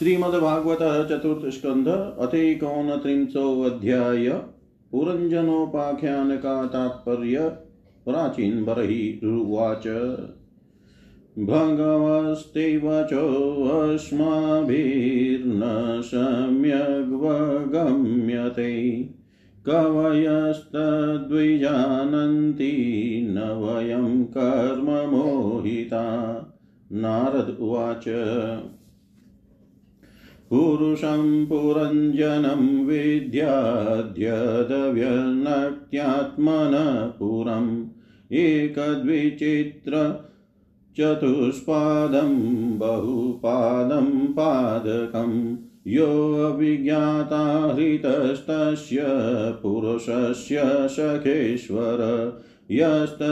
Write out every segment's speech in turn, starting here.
श्रीमद्भागवत चतुर्थ स्कंध अथिकोनत्रिंशो अध्याय पुरंजनोपाख्यान का तात्पर्य प्राचीन बरही रुवाच भगवस्तेवचोऽस्माभिर्न सम्यग्वगम्यते कवयस्तद्विजानन्ति न वयं कर्म मोहिता। नारद उवाच। पुरुषं पुरञ्जनं विद्याद्यदव्यनक्त्यात्मनः पुरम् एकद्विचित्र चतुष्पादं बहुपादं पादकम् यो अभिज्ञाता हृतस्तस्य पुरुषस्य सखेश्वर यस्त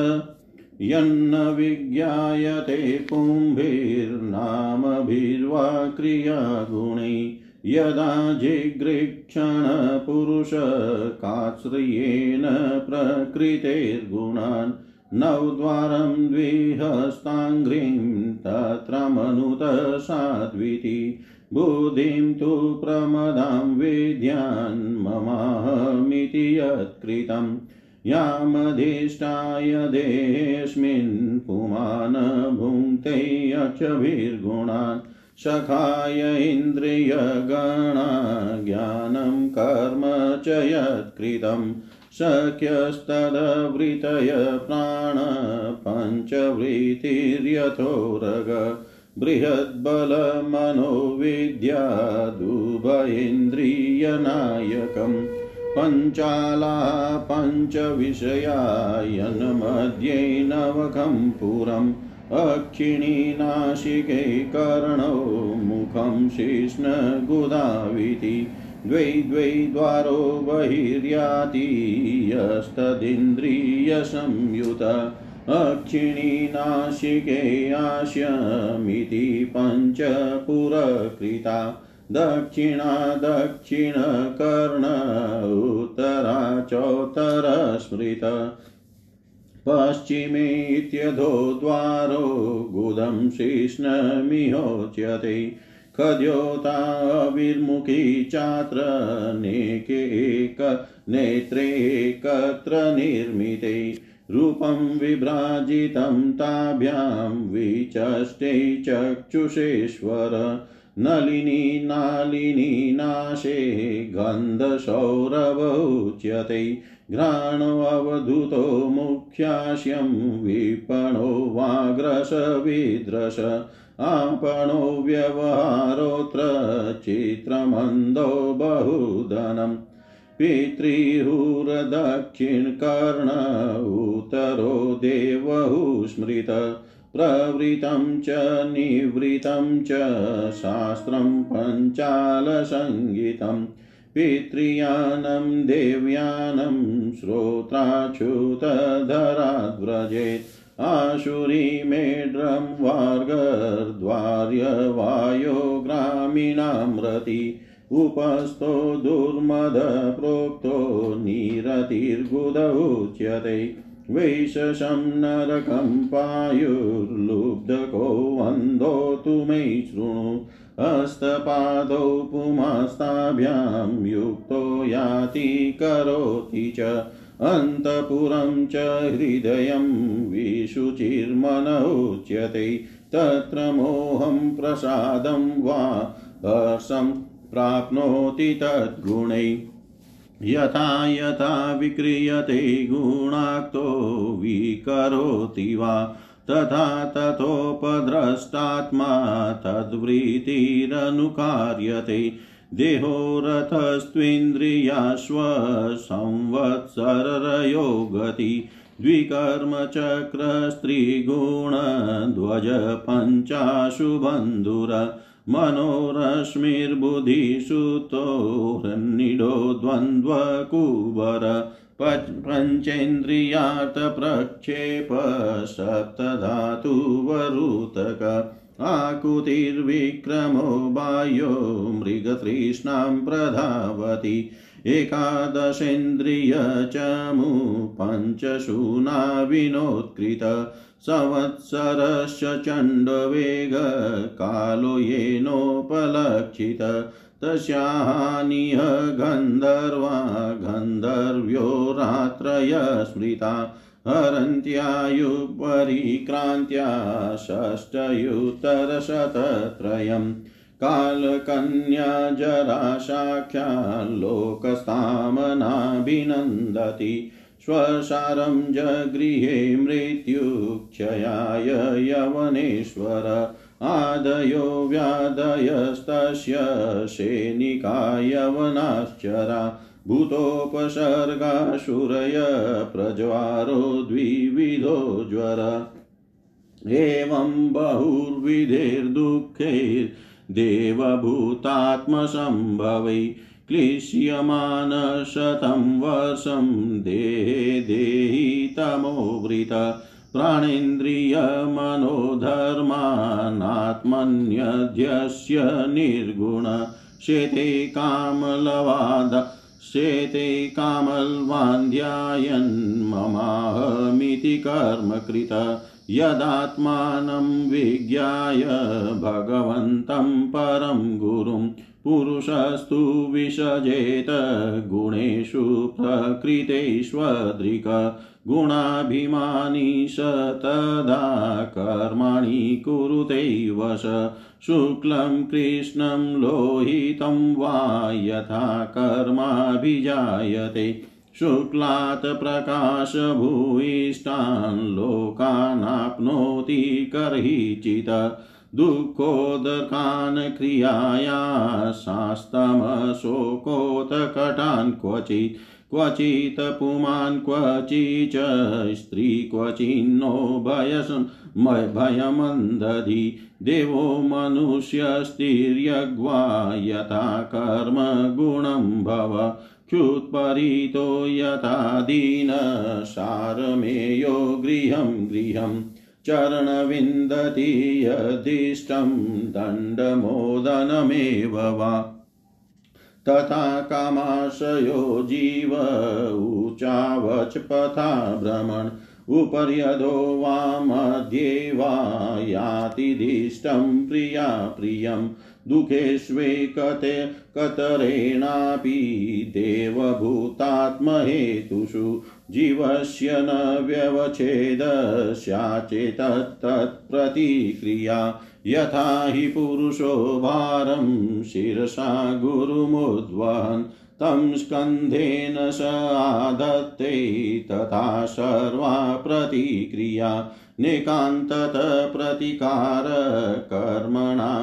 यन्न विज्ञायते पुंभिर्नामभिर्वा क्रियागुणै यदा जिगृक्षणपुरुषकाश्रयेण प्रकृतेर्गुणान् नवद्वारं द्विहस्ताङ्घ्रिं तत्रमनुत साद्विति बुद्धिं तु प्रमदां वेद्यान् ममाहमिति यत्कृतम् यामधिष्ठाय देहेऽस्मिन् पुमान् भुङ्क्ते अक्षभिर्गुणान् सखाय इन्द्रियगणा ज्ञानं कर्म च यत्कृतं शक्यस्तदवृतय प्राण पञ्चवृत्तिर्यथोरग बृहद्बलमनोविद्या दुभेन्द्रियनायकम् पञ्चाला पञ्चविषयायनमध्ये नवकं पुरम् अक्षिणीनाशिके कर्णौ मुखं शिष्णगुदाविति द्वै द्वै द्वारो बहिर्याति यस्तदिन्द्रियसंयुत अक्षिणीनाशिके आश्यमिति पञ्चपुरकृता दक्षिणा दक्षिणकर्ण उत्तरा चोत्तरस्मृत पश्चिमेत्यधो द्वारो गुदं शिष्णमिहोच्यते। खद्योताविर्मुखी चात्र नेकेक नेत्रेकत्र निर्मिते रूपं विभ्राजितं ताभ्यां विचष्टे चक्षुषेश्वर। नलिनी नालिनी नाशे गन्धसौरभोच्यते घ्राणोऽवधूतो मुख्यास्यं विपणो वाग्रसविद्रश। आपणो व्यवहारोऽत्र चित्रमन्दो बहुधनम् पितृहुरदक्षिणकर्ण उत्तरो देवहु स्मृत प्रवृतं च निवृतं च शास्त्रं पञ्चालसङ्गीतं पितृयानं देव्यानं श्रोत्राच्युतधराद्व्रजेत् आशुरीमेढ्रं वार्गर्द्वार्यवायो ग्रामीणां रति उपस्थो दुर्मदप्रोक्तो निरतिर्गुदौच्यते वैशशं नरकं पायुर्लुब्धको वन्धो तु मे शृणु। हस्तपादौ पुमास्ताभ्यां युक्तो याति करोति च। अन्तपुरं च हृदयं विशुचिर्मनोच्यते। तत्र मोहं प्रसादं वा हर्षं प्राप्नोति तद्गुणै। यथा यथा विक्रियते गुणाक्तो विकरोति वा। तथा तथोपद्रष्टात्मा तद्वृत्तिरनुकार्यते। देहो रथस्त्विन्द्रियाश्वसंवत्सरयो गति द्विकर्मचक्रस्त्रिगुणध्वज पञ्चाशु बन्धुर। मनोरश्मिर्बुधिसुतो हृन्निडो द्वन्द्वकुबर पञ्चेन्द्रियार्थप्रक्षेप सप्तधातुवरुतक आकुतिर्विक्रमो बाह्यो मृगतृष्णां प्रधावति एकादशेन्द्रियचमु पञ्चशूना विनोत्कृत संवत्सरश्च चण्डवेग कालो येनोपलक्षित तस्यानिह गन्धर्वा गन्धर्व्यो रात्रय स्मृता। हरन्त्यायुपरिक्रान्त्या षष्टयुत्तरशतत्रयम् कालकन्या जराशाख्या लोकस्तामनाभिनन्दति। स्वसारं जगृहे मृत्युक्षयाय यवनेश्वर। आदयो व्यादयस्तस्य सैनिका यवनाश्चरा भूतोपसर्गाशुरय प्रज्वारो द्विविधो ज्वर। एवं बहुर्विधैर्दुःखैर्देवभूतात्मसम्भवै क्लिश्यमानशतं वर्षं देहे देहि तमोवृत प्राणेन्द्रियमनोधर्मानात्मन्यध्यस्य निर्गुण शेते कामलवाद शेते कामल्वान्ध्यायन् ममाहमिति कर्म कृत यदात्मानं विज्ञाय भगवन्तं परं गुरुं पुरुषस्तु विसजेत गुणेषु प्रकृतेष्वदृक, गुणाभिमानी स तदा कर्माणि कुरुते शुक्लं, कृष्णं, लोहितं वा यथा कर्माभिजायते। शुक्लात् प्रकाशभूयिष्ठान्, लोकानाप्नोति कर्हिचित्। दुःखोदकान् क्रियाया शास्तमशोकोत्कटान् क्वचित् क्वचित् पुमान् क्वचिच्च स्त्री क्वचिन्नो भयस भयमन्दधि। देवो मनुष्यस्तिर्यग्वा यथा कर्म गुणं भव। च्युत्परीतो यथा दीनसारमेयो गृहं गृहं चरणविन्दति यदिष्टं दण्डमोदनमेव वा। तथा कामाशयो जीव ऊचावचपथा भ्रमन्। उपर्यधो वा मध्ये वा यातिदिष्टं प्रिया। प्रियं दुःखेष्वेकते कतरेणापि देवभूतात्महेतुषु। जीवस्य न व्यवच्छेदस्याचेतत्तत्प्रतिक्रिया यथा हि पुरुषो भारं शिरसा गुरुमुद्वहन् तं स्कन्धेन स आदत्ते तथा सर्वा प्रतिक्रिया। निकान्तत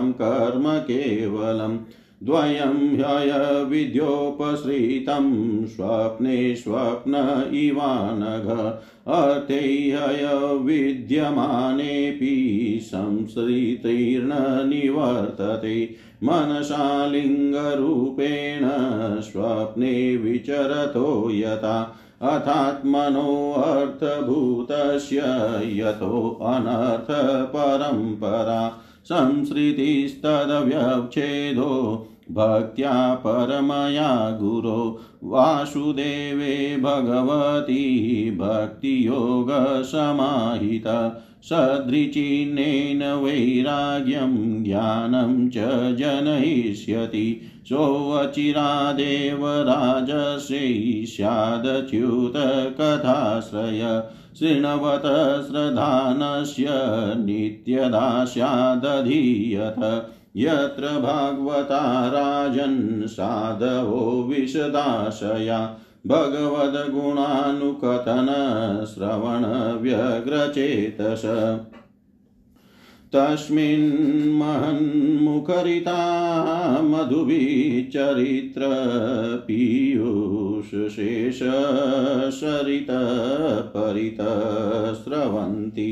कर्म केवलम्। द्वयं ह्ययविद्योपसृतं स्वप्ने स्वप्न इवानघ अर्थे ह्ययविद्यमानेऽपि संसृतैर्न निवर्तते। मनसा लिङ्गरूपेण स्वप्ने विचरतो यथा अथात्मनोऽर्थभूतस्य यतोऽनर्थपरम्परा संसृतिस्तदव्यवच्छेदो भक्त्या परमया गुरो, वासुदेवे भगवती भक्तियोगसमाहित, सदृचिन्नेन वैराग्यं ज्ञानं च जनयिष्यति सोऽचिरादेव राजसे स्यादच्युतकथाश्रय शृण्वत श्रधानस्य नित्यदा स्यादधीयत यत्र भागवता राजन् साधवो विशदाशया भगवद्गुणानुकथनश्रवणव्यग्रचेतस तस्मिन्महन्मुखरिता मधुभिचरित्रपीयूषशेषसरितपरितस्रवन्ति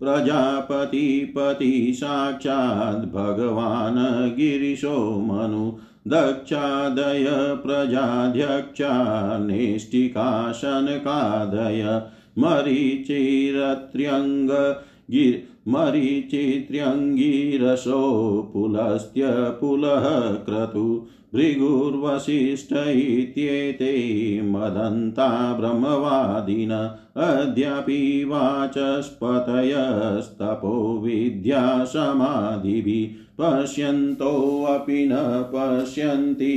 प्रजापतिपति साक्षात् भगवान् गिरिशो मनु दक्षादय प्रजाध्यक्षा नेष्टिकाशनकादय मरीचिरत्र्यङ्ग गिर् मरीचित्र्यङ्गिरसो पुलस्त्य पुलः क्रतु भृगुर्वसिष्ठ इत्येते मदन्ता ब्रह्मवादिन अद्यापि वाचस्पतयस्तपो विद्यासमाधिभिः पश्यन्तोऽपि न पश्यन्ति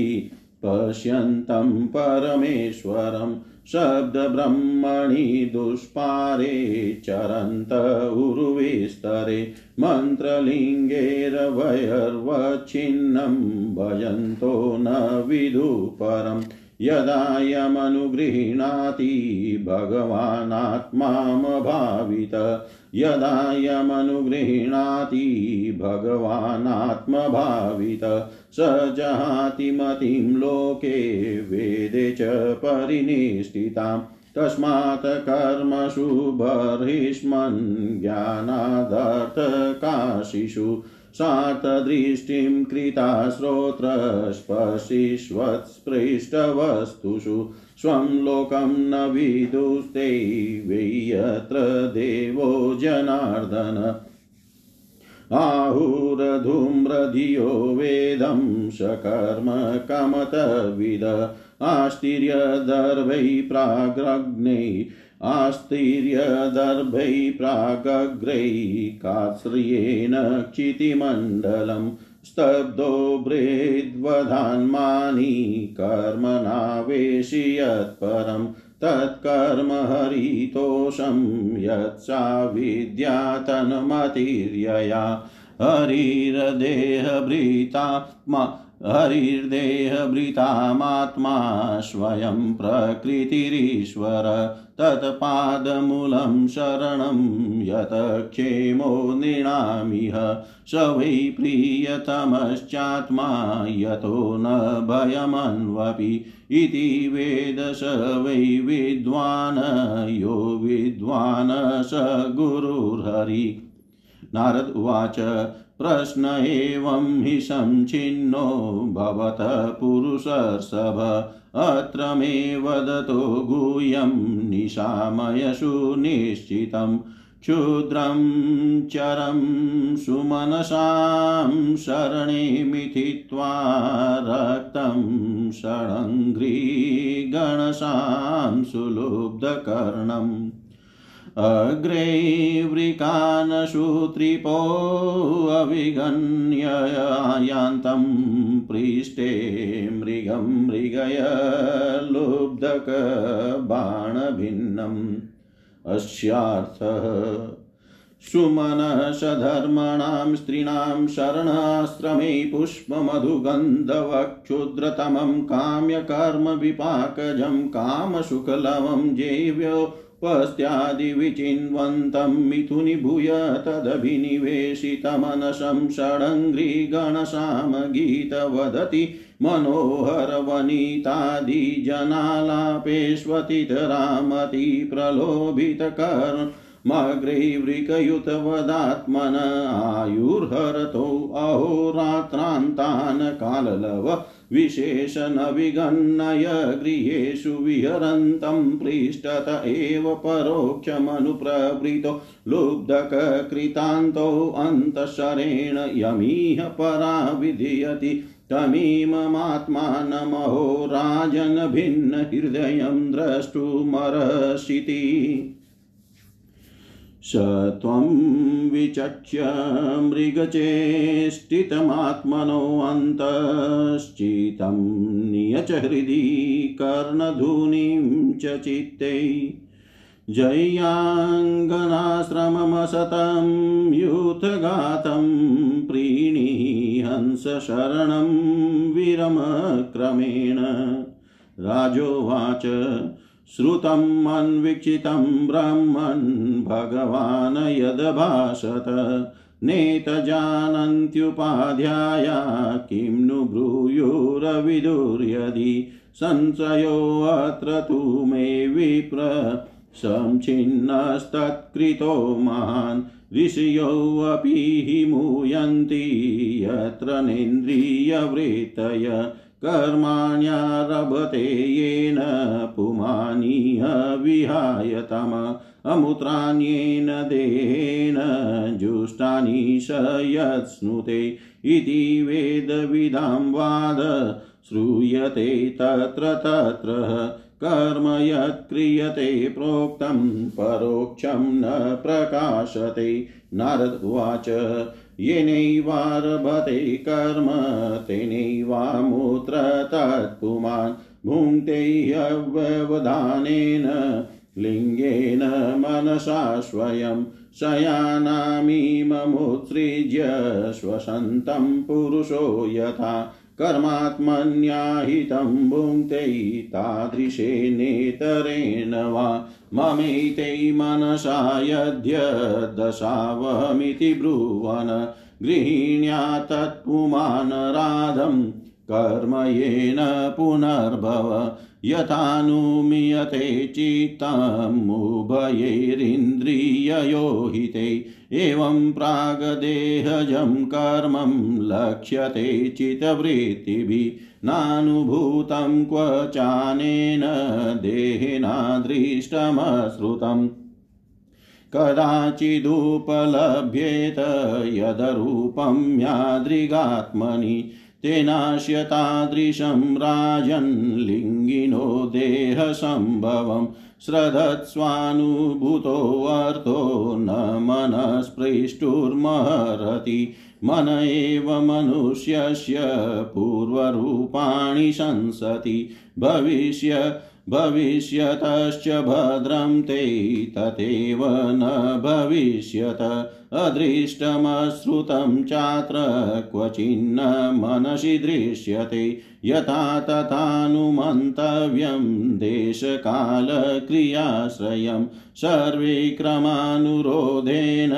पश्यन्तं परमेश्वरम् शब्दब्रह्मणि दुष्पारे चरन्त उरुविस्तरे मन्त्रलिङ्गेरवयर्वच्छिन्नं भजन्तो न विदुपरम्। यदा यमनुगृह्णाति भगवानात्मामभावित। यदा यमनुगृह्णाति भगवानात्मभावित स जहाति मतिं लोके वेदे च परिनिष्ठिताम्। तस्मात् कर्मसु बर्हिष्मन् ज्ञानादर्थकाशिषु। सार्थदृष्टिं कृता श्रोत्रस्पर्शिष्वत्स्पृष्टवस्तुषु। स्वं लोकं न विदुस्ते वै यत्र देवो जनार्दन। आहुरधूम्रधियो वेदं सकर्म कमतविद आस्तिर्यदर्भै प्राग्रग्नै आस्तिर्यदर्भै प्रागग्रैकाश्रयेण क्षितिमण्डलम् स्तब्धो बृहद्वधान्मानि कर्मणावेशि यत्परं तत्कर्म हरितोषं यत्सा विद्या तन्मतिर्यया हरिर्देहभृतात्मा हरिर्देहभृतामात्मा स्वयं प्रकृतिरीश्वर तत्पादमूलं शरणं यत क्षेमो नृणामिह स वै प्रियतमश्चात्मा यतो न भयमन्वपि इति वेद स वै विद्वान्, यो विद्वान् स गुरुर्हरि। नारद उवाच, प्रश्न एवं हि संच्छिन्नो भवतः पुरुषर्षभ। अत्र मे वदतो गुह्यं निशामयसु निश्चितं। क्षुद्रं चरं सुमनसां शरणे मिथित्वा रक्तं षडङ्घ्रिगणसां सुलुब्धकर्णम्। अग्रे वृकानशुत्रिपोऽविगण्ययान्तं पृष्ठे मृगं मृगय लुब्धकबाणभिन्नम् अस्यार्थः सुमनसधर्मणां स्त्रीणां शरणाश्रमे पुष्पमधुगन्धवक्षुद्रतमं काम्यकर्मविपाकजं कामशुकलवं जेव्यो पस्त्यादिविचिन्वन्तं मिथुनीभूय तदभिनिवेशितमनसं षडङ्घ्रिगणसामगीत वदति मनोहरवनितादिजनालापेष्वतितरामति प्रलोभितकर्मग्रैवृकयुतवदात्मन आयुर्हरतो अहोरात्रान्तान् काललव विशेषनविगणय गृहेषु विहरन्तं पृष्ठत एव परोक्षमनुप्रवृतो लुब्धककृतान्तोऽन्तःशरेण यमीह परा विधीयति तमीममात्मानमहो राजनभिन्नहृदयं द्रष्टुमर्हसीति। स त्वं विचक्ष्य मृगचेष्टितमात्मनोऽन्तश्चितं नियच हृदि कर्णधूनिं च चित्ते। जय्याङ्गनाश्रममसतं यूथगातं प्रीणिहंसशरणं विरमक्रमेण। राजोवाच श्रुतम् अन्वीक्षितं ब्रह्मन् भगवान् यदभाषत नेतजानन्त्युपाध्याया किं नु ब्रूयुरविदुर्यदि संशयोऽत्र तु मे विप्र। संच्छिन्नस्तत्कृतो महान्। ऋषयोऽपि हि मूयन्ति। यत्र नेन्द्रियवृत्तय। कर्माण्यारभते येन पुमानीह विहाय तम अमुत्राण्येन देहेन जुष्टानि स यत्स्नुते इति वेदविदां वाद श्रूयते तत्र तत्र कर्म यत्क्रियते प्रोक्तं परोक्षं न प्रकाशते। नारद उवाच येनैवारभते कर्म तेनैवामुत्र तत्पुमान्। भुङ्क्ते ह्यव्यवधानेन लिङ्गेन मनसा स्वयं शयानामिममुत्सृज्य श्वसन्तं पुरुषो यथा। कर्मात्मन्याहितं भुङ्क्ते तादृशेनेतरेण वा। ममैते मनसा यद्य दशावमिति ब्रुवन् गृहिण्या तत्पुमानराधं कर्म येन पुनर्भव यथानुमीयते चित्तमुभयैरिन्द्रिययो हिते एवं प्रागदेहजं कर्मं लक्ष्यते चित्तवृत्तिभिः नानुभूतं क्व चानेन देहेनादृष्टमश्रुतम्। कदाचिदुपलभ्येत यदरूपं यादृगात्मनि तेनाश्यतादृशं राजन् लिङ्गिनो देहसम्भवं। श्रद्धत्स्वानुभूतोऽर्थो न मनस्पृष्टुर्महरति। मन एव मनुष्यस्य पूर्वरूपाणि संसति। भविष्य भविष्यतश्च भद्रं ते तथैव न भविष्यत। अदृष्टमश्रुतं चात्र, क्वचिन्न मनसि दृश्यते। यथा तथानुमन्तव्यं देशकालक्रियाश्रयं। सर्वे क्रमानुरोधेन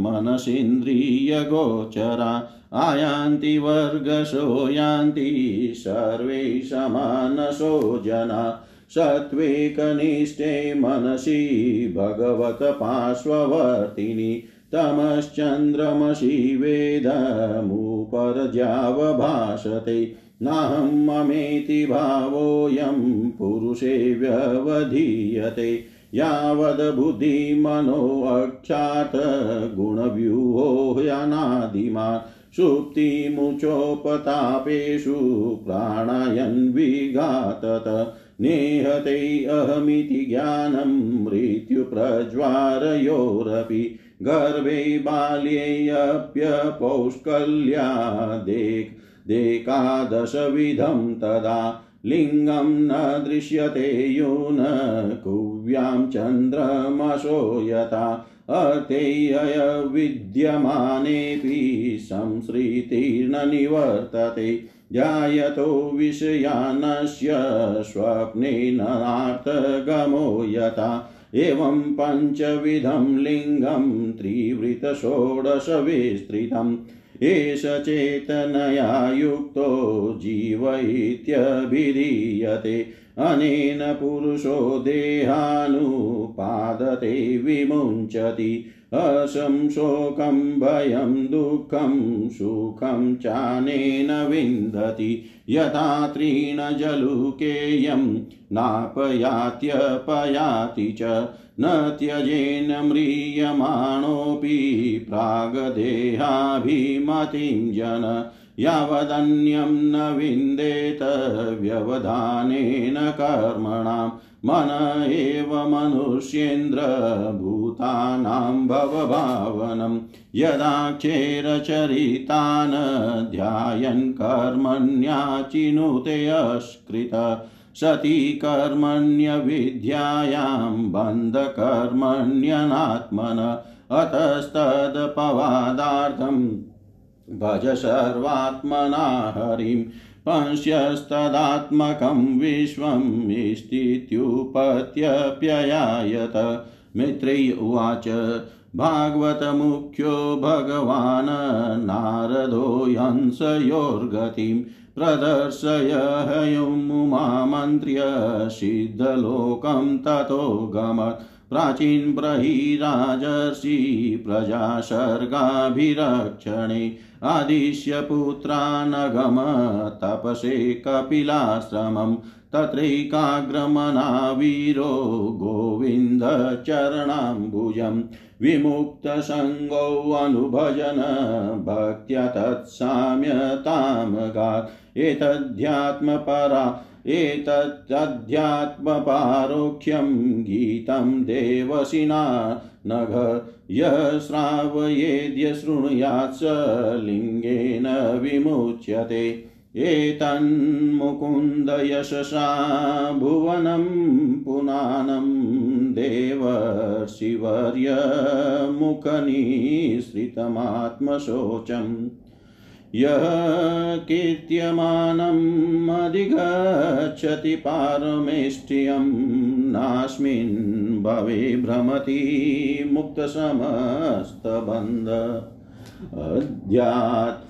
मनसीन्द्रियगोचरा। आयान्ति वर्गशो यान्ति, सर्वे समानसो जना। सत्त्वेकनिष्ठे मनसि भगवत्पार्श्ववर्तिनि। तमश्चन्द्रमसि वेदमुपर्जावभाषते नाहं ममेति भावोऽयं पुरुषे व्यवधीयते। यावद्बुद्धिमनोऽक्षात् गुणव्यूहो ह्यनादिमान्। सुप्तिमुचोपतापेषु प्राणायन् विघातत। नेहते अहमिति ज्ञानं मृत्युप्रज्वारयोरपि। गर्भे बाल्येऽप्यपौष्कल्यादेक् देकादशविधं तदा लिङ्गं न दृश्यते यो न कुव्यां चन्द्रमसो यथा अर्थेयविद्यमानेऽपि संसृतिर्न निवर्तते जायतो विषयानस्य स्वप्नेनार्थगमो यथा एवं पञ्चविधं लिङ्गं त्रिवृतषोडशविस्तृतम्। एष चेतनया युक्तो जीव इत्यभिधीयते अनेन पुरुषो देहानुपादते विमुञ्चति। असंशोकं भयं दुःखं सुखं चानेन विन्दति यथा तृणजलुकेयं नापयात्यपयाति च न त्यजेन म्रियमाणोऽपि प्रागदेहाभिमतिं जन यावदन्यं न विन्देत व्यवधानेन कर्मणां मन एव मनुष्येन्द्रभूतानां भवभावनं यदाक्षेरचरितान् ध्यायन् कर्मण्याचिनुते अस्कृत सती कर्मण्यविद्यायां बन्धकर्मण्यनात्मन, अतस्तदपवादार्थं भज सर्वात्मना हरिं पंश्यस्तदात्मकं विश्वं स्थित्युपत्यप्ययायत मित्रै उवाच भागवतमुख्यो भगवान् नारदो हंसयोर्गतिं प्रदर्शय हयुमुमामन्त्र्य सिद्धलोकं ततो गमत्। प्राचीन ब्रहीराजर्षि प्रजासर्गाभिरक्षणे आदिश्य पुत्रानगम तपसे कपिलाश्रमं तत्रैकाग्रमना वीरो गोविन्दचरणाम्बुजम् विमुक्तसङ्गोऽनुभजन भक्त्या तत्साम्यतामगात् एतध्यात्मपरा एतदध्यात्मपारोक्ष्यं गीतं देवशिना नघ, यः श्रावयेद्य शृणुयात् स लिङ्गेन विमुच्यते। एतन्मुकुन्द यशसा भुवनं पुनानं देवर्षिवर्यमुखनिःसृतमात्मशोचम् यः कीर्त्यमानम् अधिगच्छति पारमेष्ठियं नास्मिन् भवे भ्रमति मुक्तसमस्तबन्ध। अध्यात्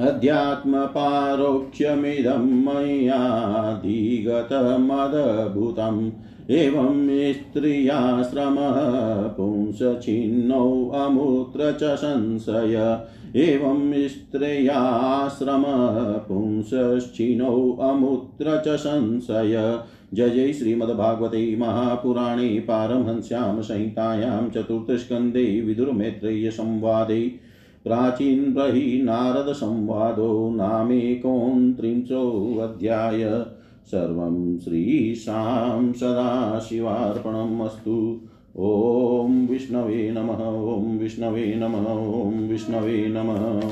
अध्यात्मपारोक्ष्यमिदं मयाधिगतमदभूतम् एवं स्त्रियाश्रमः पुंसचिन्नौ अमूत्र च संशय। एवं स्त्रियाश्रमः पुंसश्चिनौ अमूत्र च संशय। जय जय श्रीमद्भागवते महापुराणे पारमहंस्यां संहितायां चतुर्थस्कन्धे विदुरमैत्रेयसंवादे प्राचीन ब्रही नारदसंवादो नामेकोनत्रिंशोऽध्याय सर्वं श्रीशां सदाशिवार्पणम् अस्तु ॐ विष्णवे नमः, ॐ विष्णवे नमः, ॐ विष्णवे नमः।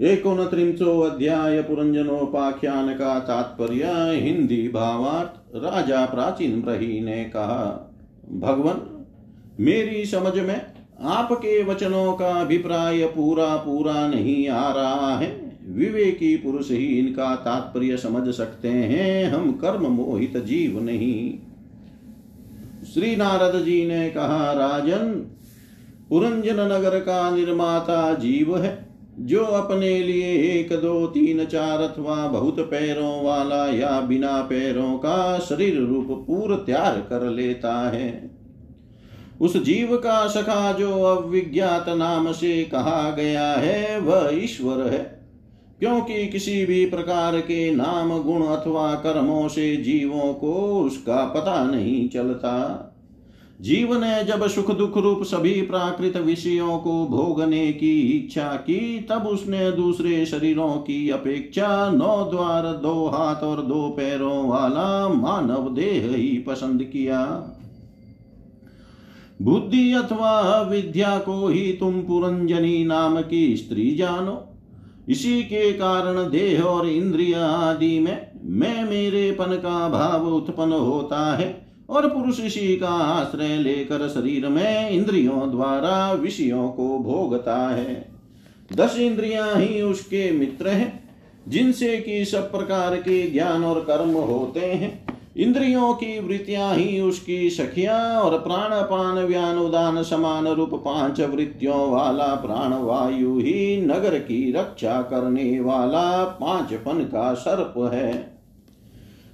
एकोनत्रिंशो अध्याय पुरंजनोपाख्यान का तात्पर्य, हिंदी भावार्थ, राजा प्राचीन ब्रही ने कहा, भगवान, मेरी समझ में आपके वचनों का अभिप्राय पूरा पूरा नहीं आ रहा है। विवेकी पुरुष ही इनका तात्पर्य समझ सकते हैं, हम कर्म मोहित जीव नहीं। श्री नारद जी ने कहा, राजन, पुरंजन नगर का निर्माता जीव है, जो अपने लिए एक, दो, तीन, चार अथवा बहुत पैरों वाला या बिना पैरों का शरीर रूप पूर तैयार कर लेता है। उस जीव का सखा जो अविज्ञात नाम से कहा गया है, वह ईश्वर है। क्योंकि किसी भी प्रकार के नाम, गुण अथवा कर्मों से जीवों को उसका पता नहीं चलता। जीव ने जब सुख दुख रूप सभी प्राकृत विषयों को भोगने की इच्छा की, तब उसने दूसरे शरीरों की अपेक्षा नौ द्वार, दो हाथ और दो पैरों वाला मानव देह ही पसंद किया। बुद्धि अथवा विद्या को ही तुम पुरंजनी नाम की स्त्री जानो। इसी के कारण देह और इंद्रिय आदि में मैं मेरेपन का भाव उत्पन्न होता है और पुरुष इसी का आश्रय लेकर शरीर में इंद्रियों द्वारा विषयों को भोगता है। दस इंद्रियाँ ही उसके मित्र हैं, जिनसे कि सब प्रकार के ज्ञान और कर्म होते हैं। इंद्रियों की वृत्तियाँ ही उसकी सखियाँ और प्राण पान व्यान उदान समान रूप पाँच वृत्तियों वाला प्राण वायु ही नगर की रक्षा करने वाला पांचपन का सर्प है।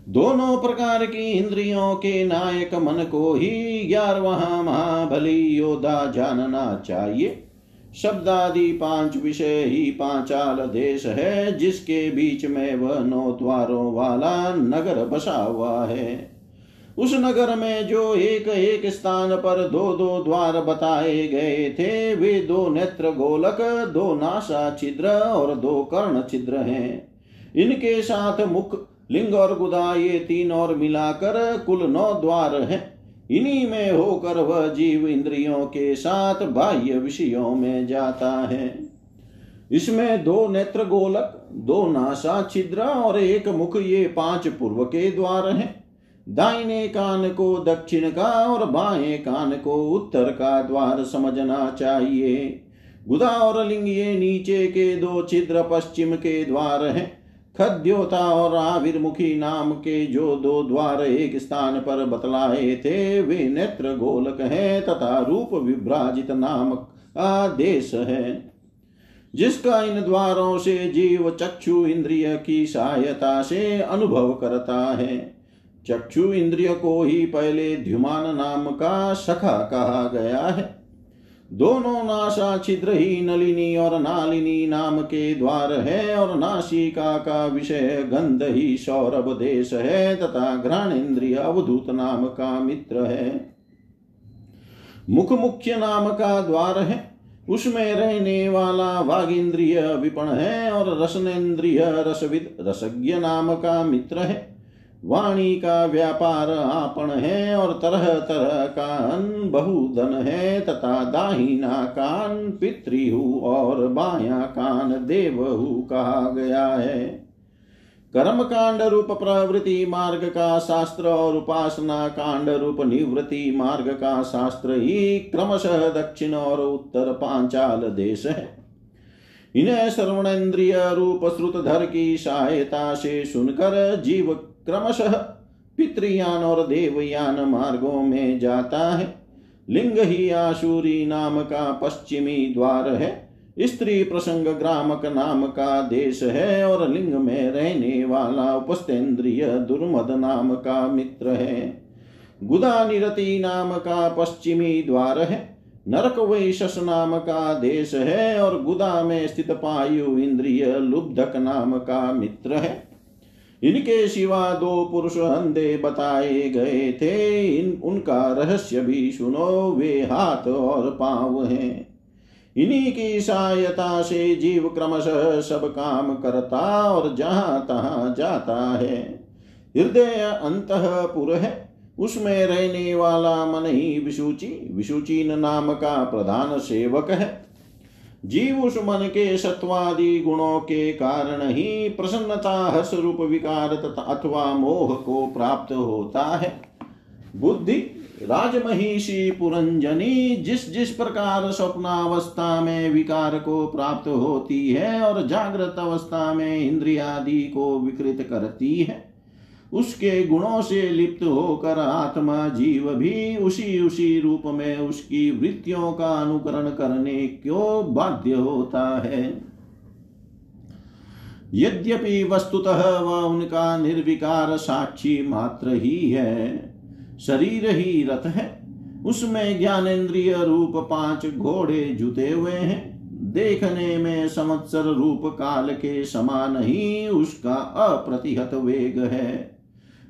दोनों प्रकार की इंद्रियों के नायक मन को ही ग्यारहवा महाबली योद्धा जानना चाहिए। शब्दादि पाँच विषय ही पांचाल देश है, जिसके बीच में वह नौ द्वारों वाला नगर बसा हुआ है। उस नगर में जो एक एक स्थान पर दो दो द्वार बताए गए थे, वे दो नेत्र गोलक, दो नासा छिद्र और दो कर्ण छिद्र हैं। इनके साथ मुख, लिंग और गुदा ये तीन और मिलाकर कुल नौ द्वार हैं। इन्हीं में होकर वह जीव इंद्रियों के साथ बाह्य विषयों में जाता है। इसमें दो नेत्र गोलक, दो नासा छिद्र और एक मुख ये पाँच पूर्व के द्वार हैं। दाहिने कान को दक्षिण का और बाएँ कान को उत्तर का द्वार समझना चाहिए। गुदा और लिंग ये नीचे के दो छिद्र पश्चिम के द्वार हैं। खद्योता और आविर्मुखी नाम के जो दो द्वार एक स्थान पर बतलाए थे, वे नेत्र गोलक है तथा रूप विभ्राजित नाम का देश है। जिसका इन द्वारों से जीव चक्षु इंद्रिय की सहायता से अनुभव करता है। चक्षु इंद्रिय को ही पहले ध्युमान नाम का सखा कहा गया है। दोनों नाशा छिद्र ही नलिनी और नालिनी नाम के द्वार है और नासिका का विषय गंध ही सौरभ देश है तथा घ्राण इंद्रिय अवधूत नाम का मित्र है। मुख मुख्य नाम का द्वार है, उसमें रहने वाला वाघ इंद्रिय विपण है और रसनेन्द्रिय रसविद रसज्ञ नाम का मित्र है। वाणी का व्यापार आपन है और तरह तरह का अन्न, बहुधन है, तथा दाहिना कान, पितृहु और बाया कान, देवहु कहा गया है। कर्म कांड रूप प्रवृत्ति मार्ग का शास्त्र और उपासना कांड रूप निवृत्ति मार्ग का शास्त्र ही क्रमशः दक्षिण और उत्तर पांचाल देश है। इन्हें श्रवणेन्द्रिय रूप श्रुतधर की सहायता से सुनकर जीव क्रमशः पितृयान और देवयान मार्गों में जाता है। लिंग ही आशुरी नाम का पश्चिमी द्वार है। स्त्री प्रसंग ग्रामक नाम का देश है और लिंग में रहने वाला उपस्तेन्द्रिय दुर्मद नाम का मित्र है। गुदा निरति नाम का पश्चिमी द्वार है। नरक वैशस नाम का देश है और गुदा में स्थित पायु इंद्रिय लुब्धक नाम का मित्र है। इनके सिवा दो पुरुष अंधे बताए गए थे। इन, उनका रहस्य भी सुनो, वे हाथ और पाँव हैं। इन्हीं की सहायता से जीव क्रमशः सब काम करता और जहाँ तहां जाता है। हृदय अंत पुर है। उसमें रहने वाला मन ही विशुचि। विशुचीन नाम का प्रधान सेवक है। जीव उस मन के सत्वादि गुणों के कारण ही प्रसन्नता हर्ष रूप विकार तथा अथवा मोह को प्राप्त होता है। बुद्धि, राजमहिषी, पुरंजनी जिस जिस प्रकार स्वप्नावस्था में विकार को प्राप्त होती है और जागृत अवस्था में इंद्रियादि को विकृत करती है। उसके गुणों से लिप्त होकर आत्मा जीव भी उसी उसी रूप में उसकी वृत्तियों का अनुकरण करने क्यों बाध्य होता है? यद्यपि वस्तुतः वह उनका निर्विकार साक्षी मात्र ही है, शरीर ही रथ है, उसमें ज्ञानेन्द्रिय रूप पाँच घोड़े जुते हुए हैं, देखने में संवत्सर रूप काल के समान ही उसका अप्रतिहत वेग है।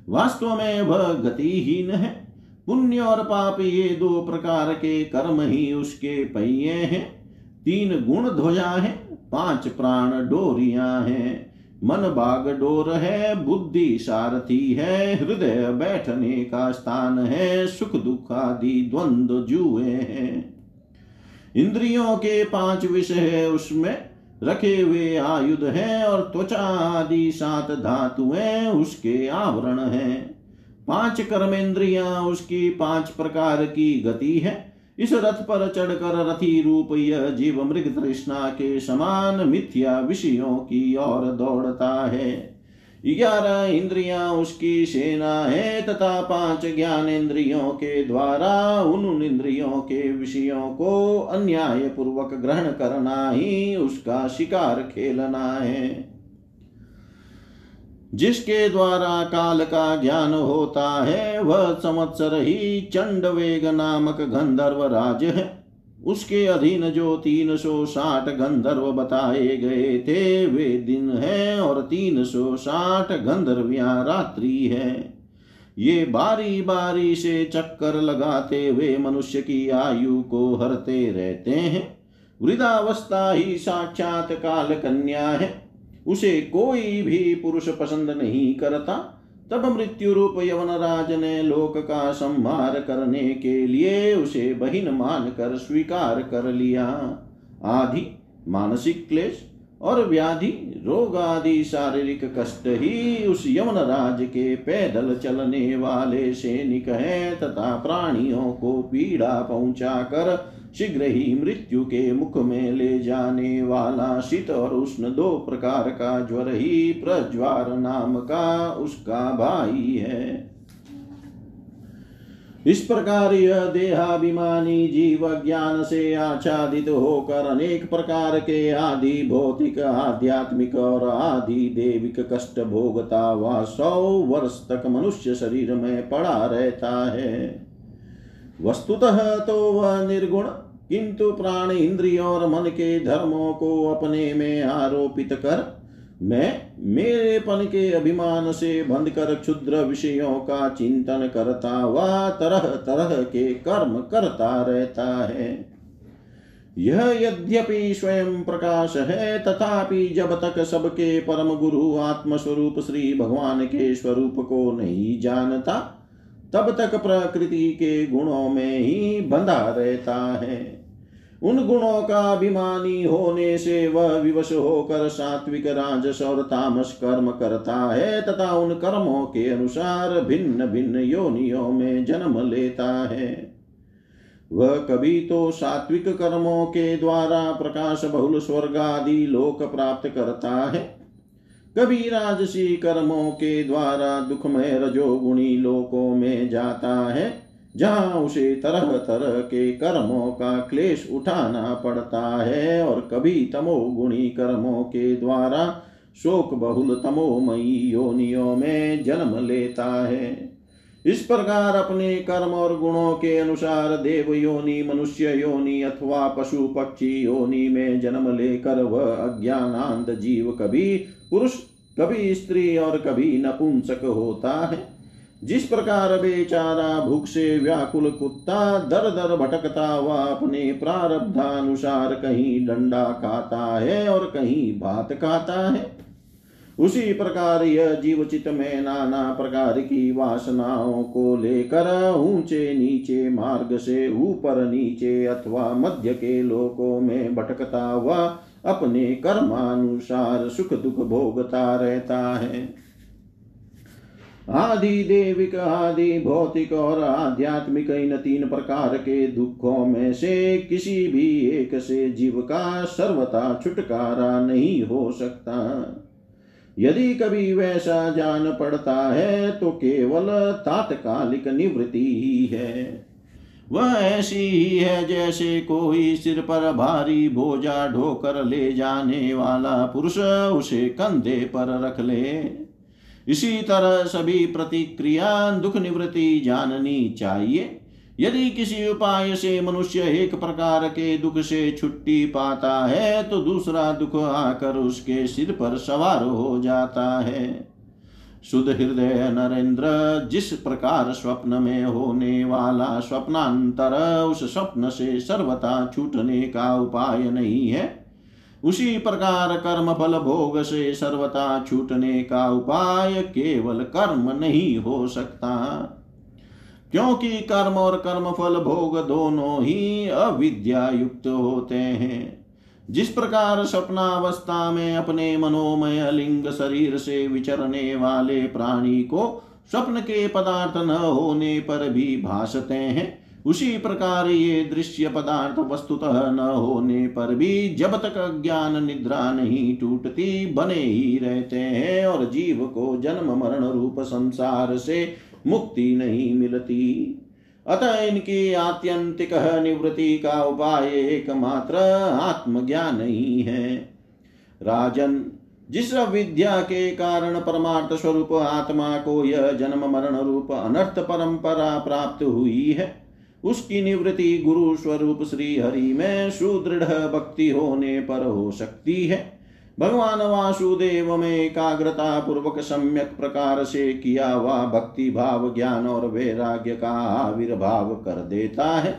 वास्तव में वह गतिहीन है। पुण्य और पाप ये दो प्रकार के कर्म ही उसके पहिए हैं। तीन गुण ध्वजा है, पाँच प्राण डोरिया हैं। मन बाग डोर है, बुद्धि सारथी है, हृदय बैठने का स्थान है, सुख दुख आदि द्वंद्व जुए हैं। इंद्रियों के पाँच विषय है उसमें। रखे हुए आयुध हैं और त्वचा आदि सात धातुएँ उसके आवरण है। पाँच कर्मेंद्रिया, उसकी पाँच प्रकार की गति है। इस रथ पर चढ़कर रथी रूप यह जीव मृग तृष्णा के समान मिथ्या विषयों की ओर दौड़ता है। ग्यारह इंद्रियाँ उसकी सेना है तथा पाँच ज्ञान इंद्रियों के द्वारा उन उन इंद्रियों के विषयों को अन्याय पूर्वक ग्रहण करना ही उसका शिकार खेलना है। जिसके द्वारा काल का ज्ञान होता है, वह संवत्सर ही चंड वेग नामक गंधर्व राज है। उसके अधीन जो तीन सौ साठ गंधर्व बताए गए थे, वे दिन है और तीन सौ साठ गंधर्विया रात्रि है। ये बारी बारी से चक्कर लगाते हुए मनुष्य की आयु को हरते रहते हैं। वृद्धावस्था ही साक्षात काल कन्या है। उसे कोई भी पुरुष पसंद नहीं करता। तब मृत्यु रूप यवन राज ने लोक का संहार करने के लिए उसे बहिन मान कर स्वीकार कर लिया। आदि, मानसिक क्लेश और व्याधि, रोग आदि, शारीरिक कष्ट ही उस यवन राज के पैदल चलने वाले सैनिक है तथा प्राणियों को पीड़ा पहुँचा कर शीघ्र ही मृत्यु के मुख में ले जाने वाला शीत और उष्ण दो प्रकार का ज्वर ही प्रज्वार नाम का उसका भाई है। इस प्रकार यह देहाभिमानी जीव ज्ञान से आच्छादित होकर अनेक प्रकार के आदि भौतिक, आध्यात्मिक और आदि देविक कष्ट भोगता हुआ सौ वर्ष तक मनुष्य शरीर में पड़ा रहता है। वस्तुतः तो वह निर्गुण किंतु प्राण इंद्रिय और मन के धर्मों को अपने में आरोपित कर, मैं मेरेपन के अभिमान से बंध कर क्षुद्र विषयों का चिंतन करता हुआ तरह तरह के कर्म करता रहता है। यह यद्यपि स्वयं प्रकाश है, तथापि जब तक सबके परम गुरु आत्मस्वरूप श्री भगवान के स्वरूप को नहीं जानता तब तक प्रकृति के गुणों में ही बंधा रहता है। उन गुणों का अभिमानी होने से वह विवश होकर सात्विक, राजस और तामस कर्म करता है तथा उन कर्मों के अनुसार भिन्न भिन्न योनियों में जन्म लेता है। वह कभी तो सात्विक कर्मों के द्वारा प्रकाश, बहुल, स्वर्ग आदि लोक प्राप्त करता है। कभी राजसी कर्मों के द्वारा दुखमय रजोगुणी लोकों में जाता है, जहाँ उसे तरह तरह के कर्मों का क्लेश उठाना पड़ता है और कभी तमोगुणी कर्मों के द्वारा शोक बहुल तमोमयी योनियों में जन्म लेता है। इस प्रकार अपने कर्म और गुणों के अनुसार देव योनि, मनुष्य योनि अथवा पशु पक्षी योनि में जन्म लेकर वह अज्ञानांत जीव कभी पुरुष कभी स्त्री और कभी नपुंसक होता है। जिस प्रकार बेचारा भूख से व्याकुल कुत्ता दर दर भटकता हुआ अपने प्रारब्धानुसार कहीं डंडा खाता है और कहीं भात खाता है। उसी प्रकार यह जीवचित में नाना प्रकार की वासनाओं को लेकर ऊँचे नीचे मार्ग से ऊपर नीचे अथवा मध्य के लोकों में भटकता हुआ अपने कर्मानुसार सुख दुख भोगता रहता है। आदि देविक, आदि भौतिक और आध्यात्मिक, इन तीन प्रकार के दुखों में से किसी भी एक से जीव का सर्वथा छुटकारा नहीं हो सकता। यदि कभी वैसा जान पड़ता है तो केवल तात्कालिक निवृत्ति ही है। वह ऐसी ही है जैसे कोई सिर पर भारी बोझा ढोकर ले जाने वाला पुरुष उसे कंधे पर रख ले। इसी तरह सभी प्रतिक्रिया, दुख निवृत्ति जाननी चाहिए। यदि किसी उपाय से मनुष्य एक प्रकार के दुख से छुट्टी पाता है तो दूसरा दुख आकर उसके सिर पर सवार हो जाता है। शुद्ध हृदय नरेंद्र, जिस प्रकार स्वप्न में होने वाला स्वप्नांतर, उस स्वप्न से सर्वथा छूटने का उपाय नहीं है। उसी प्रकार कर्म फल भोग से सर्वथा छूटने का उपाय केवल कर्म नहीं हो सकता। क्योंकि कर्म और कर्म फल भोग दोनों ही अविद्या युक्त होते हैं। जिस प्रकार स्वप्नावस्था में अपने मनोमय लिंग शरीर से विचरने वाले प्राणी को स्वप्न के पदार्थ न होने पर भी भासते हैं, उसी प्रकार ये दृश्य पदार्थ वस्तुतः न होने पर भी जब तक अज्ञान निद्रा नहीं टूटती, बने ही रहते हैं और जीव को जन्म मरण रूप संसार से मुक्ति नहीं मिलती। अतः इनकी आत्यंतिक निवृत्ति का उपाय एकमात्र आत्मज्ञान ही है। राजन, जिस विद्या के कारण परमार्थ स्वरूप आत्मा को यह जन्म मरण रूप अनर्थ परंपरा प्राप्त हुई है, उसकी निवृत्ति गुरु स्वरूप श्री हरि में सुदृढ़ भक्ति होने पर हो सकती है। भगवान वासुदेव में एकाग्रता पूर्वक सम्यक प्रकार से किया हुआ भक्ति भाव ज्ञान और वैराग्य का आविर्भाव कर देता है।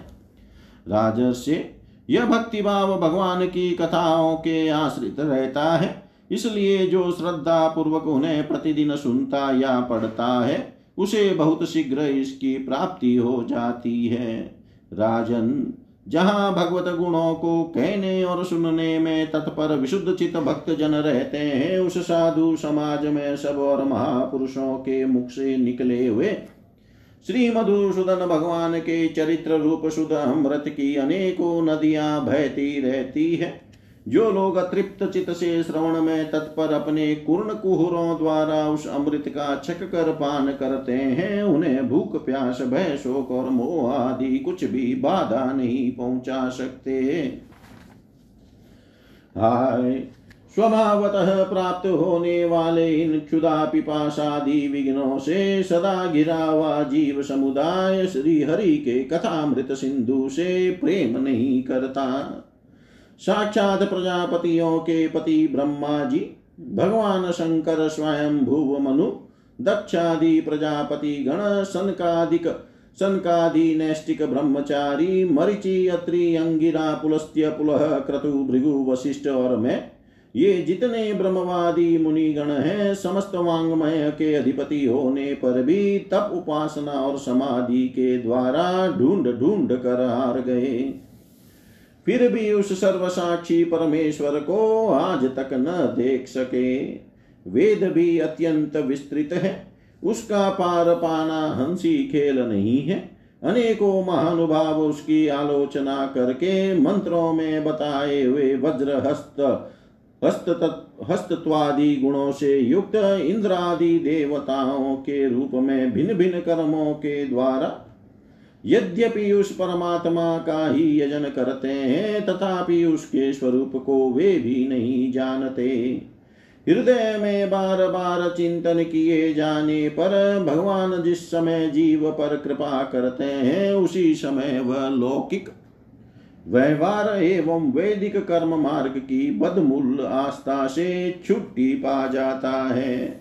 राजस्य यह भक्ति भाव भगवान की कथाओं के आश्रित रहता है। इसलिए जो श्रद्धा पूर्वक उन्हें प्रतिदिन सुनता या पढ़ता है, उसे बहुत शीघ्र इसकी प्राप्ति हो जाती है। राजन जहाँ भगवत गुणों को कहने और सुनने में तत्पर विशुद्ध चित भक्त जन रहते हैं, उस साधु समाज में सब और महापुरुषों के मुख से निकले हुए। श्री मधुसूदन भगवान के चरित्र रूप शुद्ध अमृत की अनेकों नदियाँ बहती रहती है। जो लोग अतृप्त चित से श्रवण में तत्पर अपने कुर्ण कुहरों द्वारा उस अमृत का छक कर पान करते हैं, उन्हें भूख, प्यास, भय, शोक और मोह आदि कुछ भी बाधा नहीं पहुँचा सकते। हाय, स्वभावतः प्राप्त होने वाले इन क्षुदा पिपाशादि विघ्नों से सदा घिरा हुआ जीव समुदाय श्री हरि के कथामृत सिंधु से प्रेम नहीं करता। साक्षात प्रजापतियों के पति ब्रह्मा जी भगवान शंकर स्वयं भुव मनु, दक्षादि प्रजापति गण सनकादिक, सनकादि नैष्टिक ब्रह्मचारी, मरिचि, अत्रि, अंगिरा, पुलस्त्य, पुलह, क्रतु, भृगु, वशिष्ठ और मैं, ये जितने ब्रह्मवादी मुनिगण हैं, समस्त वांगमय के अधिपति होने पर भी तप उपासना और समाधि के द्वारा ढूंढ ढूंढ कर हार गए। फिर भी उस सर्वसाक्षी परमेश्वर को आज तक न देख सके। वेद भी अत्यंत विस्तृत है। उसका पार पाना हँसी खेल नहीं है। अनेकों महानुभाव उसकी आलोचना करके मंत्रों में बताए हुए वज्र हस्त हस्त हस्तत्वादि गुणों से युक्त इंद्रादि देवताओं के रूप में भिन्न भिन्न कर्मों के द्वारा यद्यपि उस परमात्मा का ही यजन करते हैं, तथापि उसके स्वरूप को वे भी नहीं जानते। हृदय में बार बार चिंतन किए जाने पर भगवान जिस समय जीव पर कृपा करते हैं, उसी समय वह लौकिक, व्यवहार एवं वैदिक कर्म मार्ग की बदमूल आस्था से छुट्टी पा जाता है।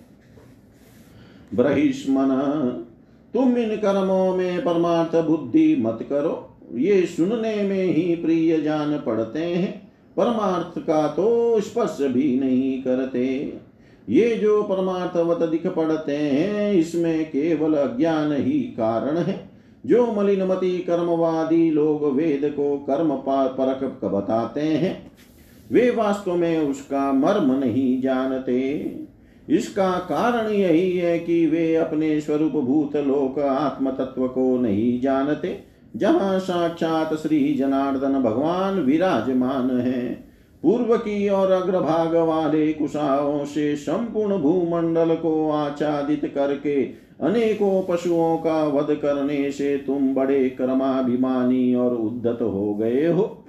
ब्रहिष्मन तुम इन कर्मों में परमार्थ बुद्धि मत करो। ये सुनने में ही प्रिय जान पड़ते हैं। परमार्थ का तो स्पर्श भी नहीं करते। ये जो परमार्थवत दिख पड़ते हैं, इसमें केवल अज्ञान ही कारण है। जो मलिनमति कर्मवादी लोग वेद को कर्म परख बताते हैं, वे वास्तव में उसका मर्म नहीं जानते। इसका कारण यही है कि वे अपने स्वरूप भूत लोक आत्म तत्व को नहीं जानते, जहाँ साक्षात श्री जनार्दन भगवान विराजमान है। पूर्व की और अग्रभाग वाले कुशाओं से संपूर्ण भूमंडल को आच्छादित करके अनेकों पशुओं का वध करने से तुम बड़े कर्माभिमानी और उद्धत हो गए हो।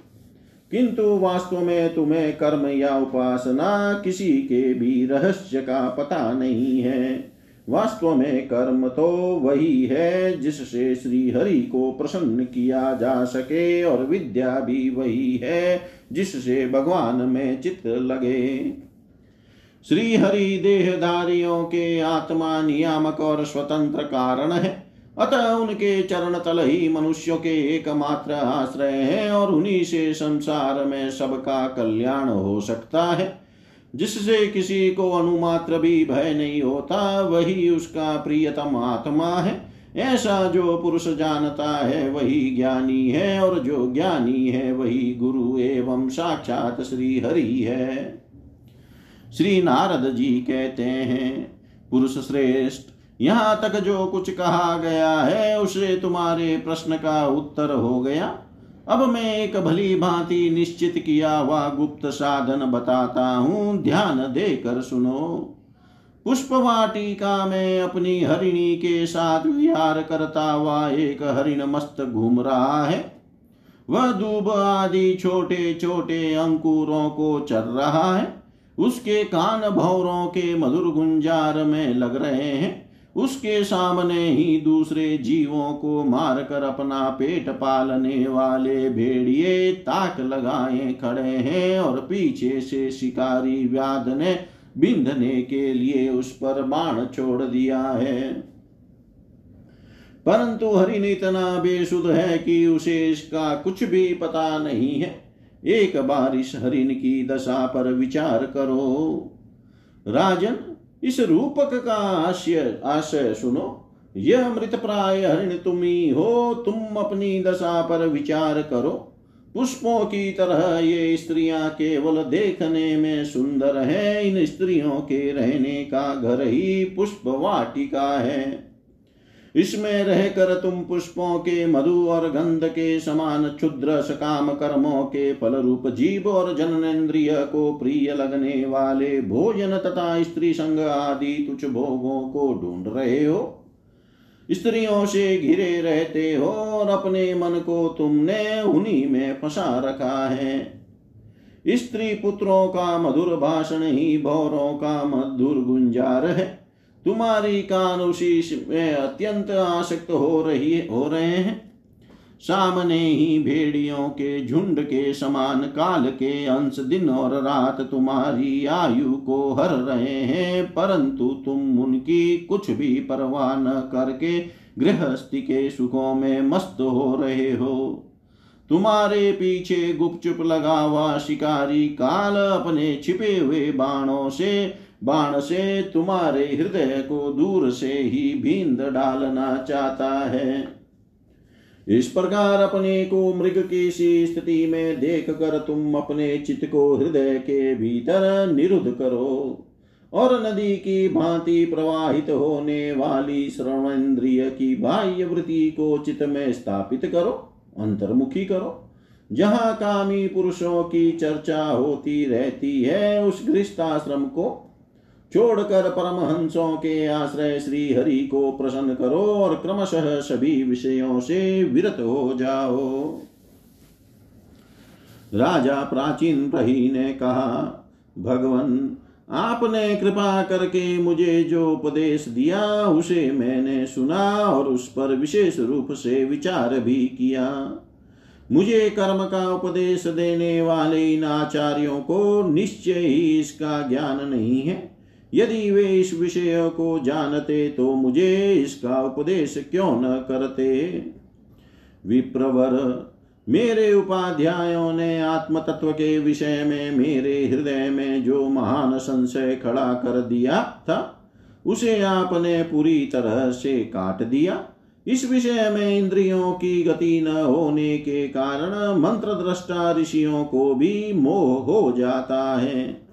किंतु वास्तव में तुम्हें कर्म या उपासना किसी के भी रहस्य का पता नहीं है। वास्तव में कर्म तो वही है जिससे श्री हरि को प्रसन्न किया जा सके और विद्या भी वही है जिससे भगवान में चित्त लगे। श्री हरि देहधारियों के आत्मा नियामक और स्वतंत्र कारण है। अतः उनके चरण तल ही मनुष्यों के एकमात्र आश्रय है और उन्हीं से संसार में सबका कल्याण हो सकता है। जिससे किसी को अनुमात्र भी भय नहीं होता, वही उसका प्रियतम आत्मा है। ऐसा जो पुरुष जानता है, वही ज्ञानी है और जो ज्ञानी है, वही गुरु एवं साक्षात श्री हरि है। श्री नारद जी कहते हैं, पुरुष श्रेष्ठ यहाँ तक जो कुछ कहा गया है, उसे तुम्हारे प्रश्न का उत्तर हो गया। अब मैं एक भली भांति निश्चित किया हुआ गुप्त साधन बताता हूँ। ध्यान देकर सुनो। पुष्प वाटिका में अपनी हरिणी के साथ विहार करता हुआ एक हरिण मस्त घूम रहा है। वह दूब आदि छोटे छोटे अंकुरों को चर रहा है। उसके कान भौरों के मधुर गुंजार में लग रहे हैं। उसके सामने ही दूसरे जीवों को मारकर अपना पेट पालने वाले भेड़िए ताक लगाए खड़े हैं और पीछे से शिकारी व्याध ने बिंधने के लिए उस पर बाण छोड़ दिया है। परंतु हरिण इतना बेसुध है कि उसे इसका कुछ भी पता नहीं है। एक बार इस हरिण की दशा पर विचार करो। राजन इस रूपक का आशय आशय सुनो। यह मृत प्राय हरिण तुम ही हो तुम अपनी दशा पर विचार करो। पुष्पों की तरह ये स्त्रियाँ केवल देखने में सुंदर हैं, इन स्त्रियों के रहने का घर ही पुष्प वाटिका है। इसमें रहकर तुम पुष्पों के मधु और गंध के समान क्षुद्र सकाम कर्मों के फल रूप जीव और जननेन्द्रिय को प्रिय लगने वाले भोजन तथा स्त्री संग आदि तुच्छ भोगों को ढूंढ रहे हो। स्त्रियों से घिरे रहते हो और अपने मन को तुमने उन्हीं में फंसा रखा है। स्त्री पुत्रों का मधुर भाषण ही भौरों का मधुर गुंजार है। तुम्हारी कान उसी में अत्यंत आसक्त हो रही, हो रहे हैं। सामने ही भेड़ियों के झुंड के समान काल के अंश, दिन और रात तुम्हारी आयु को हर रहे हैं, परंतु तुम उनकी कुछ भी परवाह न करके गृहस्थी के सुखों में मस्त हो रहे हो। तुम्हारे पीछे गुपचुप लगा हुआ शिकारी काल अपने छिपे हुए बाणों से बाण से तुम्हारे हृदय को दूर से ही भींद डालना चाहता है। इस प्रकार अपने को मृग की सी स्थिति में देख कर तुम अपने चित्त को हृदय के भीतर निरुद्ध करो और नदी की भांति प्रवाहित होने वाली श्रवणेन्द्रिय की बाह्य वृत्ति को चित्त में स्थापित करो, अंतर्मुखी करो। जहाँ कामी पुरुषों की चर्चा होती रहती है, उस गृहस्थाश्रम को छोड़कर परमहंसों के आश्रय श्री हरि को प्रसन्न करो और क्रमशः सभी विषयों से विरत हो जाओ। राजा प्राचीन प्रही ने कहा, भगवान, आपने कृपा करके मुझे जो उपदेश दिया, उसे मैंने सुना और उस पर विशेष रूप से विचार भी किया। मुझे कर्म का उपदेश देने वाले इन आचार्यों को निश्चय ही इसका ज्ञान नहीं है। यदि वे इस विषय को जानते तो मुझे इसका उपदेश क्यों न करते? विप्रवर, मेरे उपाध्यायों ने आत्म तत्व के विषय में मेरे हृदय में जो महान संशय खड़ा कर दिया था, उसे आपने पूरी तरह से काट दिया। इस विषय में इंद्रियों की गति न होने के कारण मंत्र दृष्टा ऋषियों को भी मोह हो जाता है।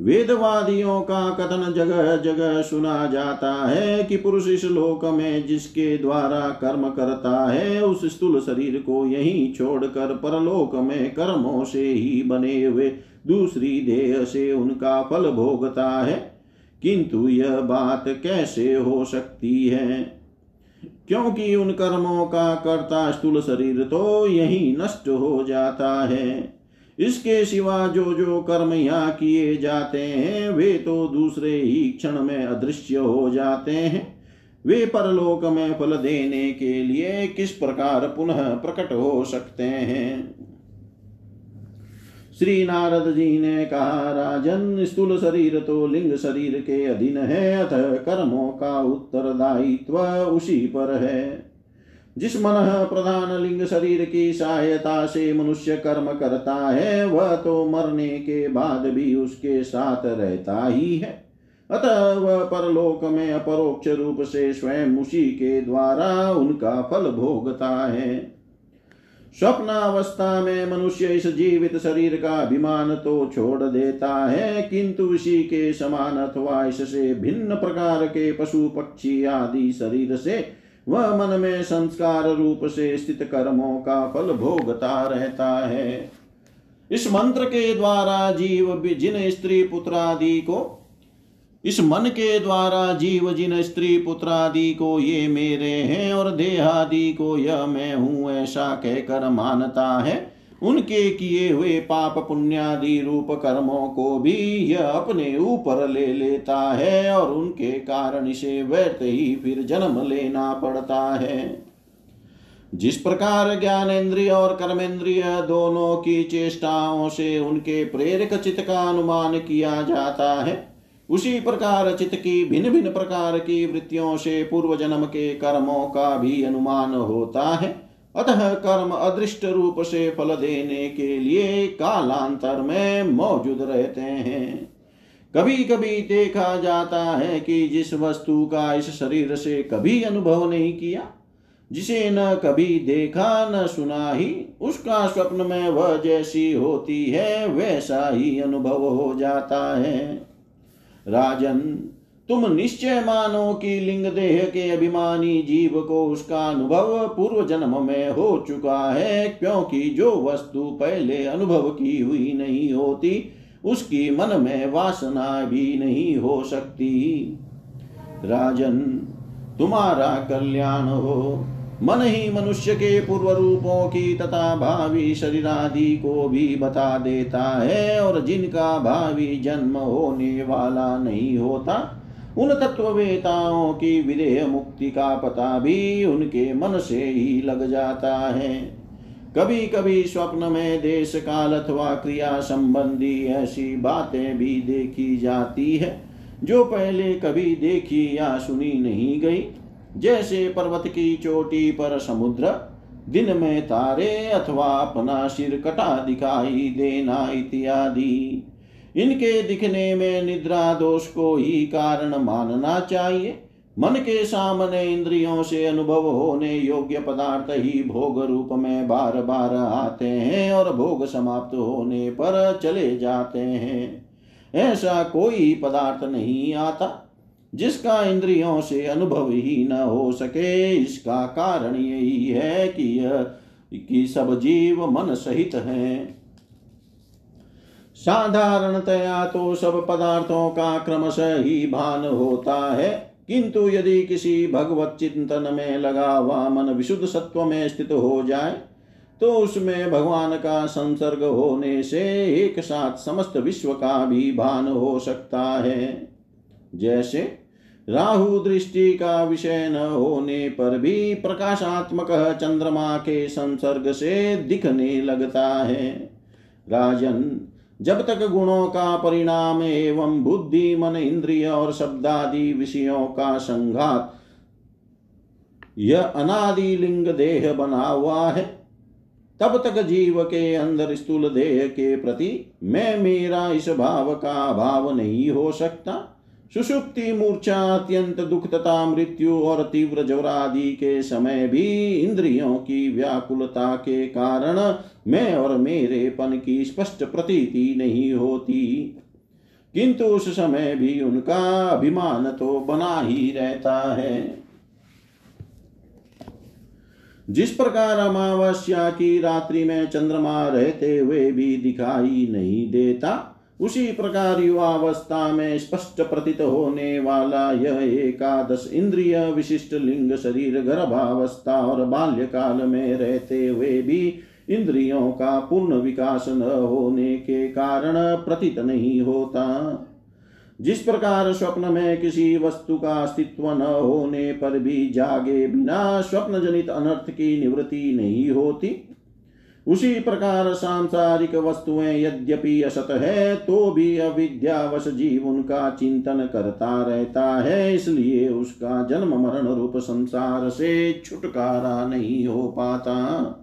वेदवादियों का कथन जगह जगह सुना जाता है कि पुरुष इस लोक में जिसके द्वारा कर्म करता है, उस स्थूल शरीर को यहीं छोड़कर परलोक में कर्मों से ही बने हुए दूसरी देह से उनका फल भोगता है। किंतु यह बात कैसे हो सकती है? क्योंकि उन कर्मों का कर्ता स्थूल शरीर तो यही नष्ट हो जाता है। इसके सिवा जो जो कर्म यहाँ किए जाते हैं, वे तो दूसरे ही क्षण में अदृश्य हो जाते हैं। वे परलोक में फल देने के लिए किस प्रकार पुनः प्रकट हो सकते हैं? श्री नारद जी ने कहा, राजन, स्थूल शरीर तो लिंग शरीर के अधीन है, अतः कर्मों का उत्तरदायित्व उसी पर है। जिस मन प्रधान लिंग शरीर की सहायता से मनुष्य कर्म करता है, वह तो मरने के बाद भी उसके साथ रहता ही है। अतः वह परलोक में अपरोक्ष रूप से स्वयं उसी के द्वारा उनका फल भोगता है। स्वप्नावस्था में मनुष्य इस जीवित शरीर का अभिमान तो छोड़ देता है, किंतु इसी के समान अथवा इससे भिन्न प्रकार के पशु पक्षी आदि शरीर से वह मन में संस्कार रूप से स्थित कर्मों का फल भोगता रहता है। इस मंत्र के द्वारा जीव जिन स्त्री पुत्रादि को, इस मन के द्वारा जीव जिन स्त्री पुत्रादि को ये मेरे हैं और देहादि को यह मैं हूँ ऐसा कहकर मानता है उनके किए हुए पाप पुण्यादि रूप कर्मों को भी यह अपने ऊपर ले लेता है और उनके कारण इसे व्यर्थ ही फिर जन्म लेना पड़ता है। जिस प्रकार ज्ञानेन्द्रिय और कर्मेंद्रिय दोनों की चेष्टाओं से उनके प्रेरक चित्त का अनुमान किया जाता है, उसी प्रकार चित्त की भिन्न भिन्न प्रकार की वृत्तियों से पूर्व जन्म के कर्मों का भी अनुमान होता है। अतः कर्म अदृष्ट रूप से फल देने के लिए कालांतर में मौजूद रहते हैं। कभी कभी देखा जाता है कि जिस वस्तु का इस शरीर से कभी अनुभव नहीं किया, जिसे न कभी देखा, न सुना ही, उसका स्वप्न में वह जैसी होती है, वैसा ही अनुभव हो जाता है। राजन तुम निश्चय मानो कि लिंग देह के अभिमानी जीव को उसका अनुभव पूर्व जन्म में हो चुका है, क्योंकि जो वस्तु पहले अनुभव की हुई नहीं होती, उसकी मन में वासना भी नहीं हो सकती। राजन, तुम्हारा कल्याण हो। मन ही मनुष्य के पूर्व रूपों की तथा भावी शरीर आदि को भी बता देता है, और जिनका भावी जन्म होने वाला नहीं होता उन तत्ववेताओं की विदेह मुक्ति का पता भी उनके मन से ही लग जाता है। कभी कभी स्वप्न में देश काल अथवा क्रिया संबंधी ऐसी बातें भी देखी जाती है, जो पहले कभी देखी या सुनी नहीं गई। जैसे पर्वत की चोटी पर समुद्र, दिन में तारे अथवा अपना सिर कटा दिखाई देना इत्यादि। इनके दिखने में निद्रा दोष को ही कारण मानना चाहिए। मन के सामने इंद्रियों से अनुभव होने योग्य पदार्थ ही भोग रूप में बार बार आते हैं और भोग समाप्त होने पर चले जाते हैं। ऐसा कोई पदार्थ नहीं आता जिसका इंद्रियों से अनुभव ही न हो सके। इसका कारण यही है कि यह, कि सब जीव मन सहित हैं। साधारणतया तो सब पदार्थों का क्रमशः ही भान होता है। किंतु यदि किसी भगवत चिंतन में लगा हुआ मन विशुद्ध सत्व में स्थित हो जाए तो उसमें भगवान का संसर्ग होने से एक साथ समस्त विश्व का भी भान हो सकता है। जैसे राहु दृष्टि का विषय न होने पर भी प्रकाशात्मक चंद्रमा के संसर्ग से दिखने लगता है। राजन जब तक गुणों का परिणाम एवं बुद्धि, मन, इंद्रिय और शब्दादि विषयों का संघात, यह अनादि लिंग देह बना हुआ है, तब तक जीव के अंदर स्थूल देह के प्रति मैं, मेरा इस भाव का भाव नहीं हो सकता। सुषुप्ति मूर्छा अत्यंत दुख तथा मृत्यु और तीव्र ज्वरादि के समय भी इंद्रियों की व्याकुलता के कारण मैं और मेरे पन की स्पष्ट प्रतीति नहीं होती। किंतु उस समय भी उनका अभिमान तो बना ही रहता है। जिस प्रकार अमावस्या की रात्रि में चंद्रमा रहते हुए भी दिखाई नहीं देता उसी प्रकार युवावस्था में स्पष्ट प्रतीत होने वाला यह एकादश इंद्रिय विशिष्ट लिंग शरीर गर्भावस्था और बाल्यकाल में रहते हुए भी इंद्रियों का पूर्ण विकास न होने के कारण प्रतीत नहीं होता। जिस प्रकार स्वप्न में किसी वस्तु का अस्तित्व न होने पर भी जागे बिना स्वप्न जनित अनर्थ की निवृत्ति नहीं होती उसी प्रकार सांसारिक वस्तुएँ यद्यपि असत है तो भी अविद्यावश जीव उनका चिंतन करता रहता है, इसलिए उसका जन्म मरण रूप संसार से छुटकारा नहीं हो पाता।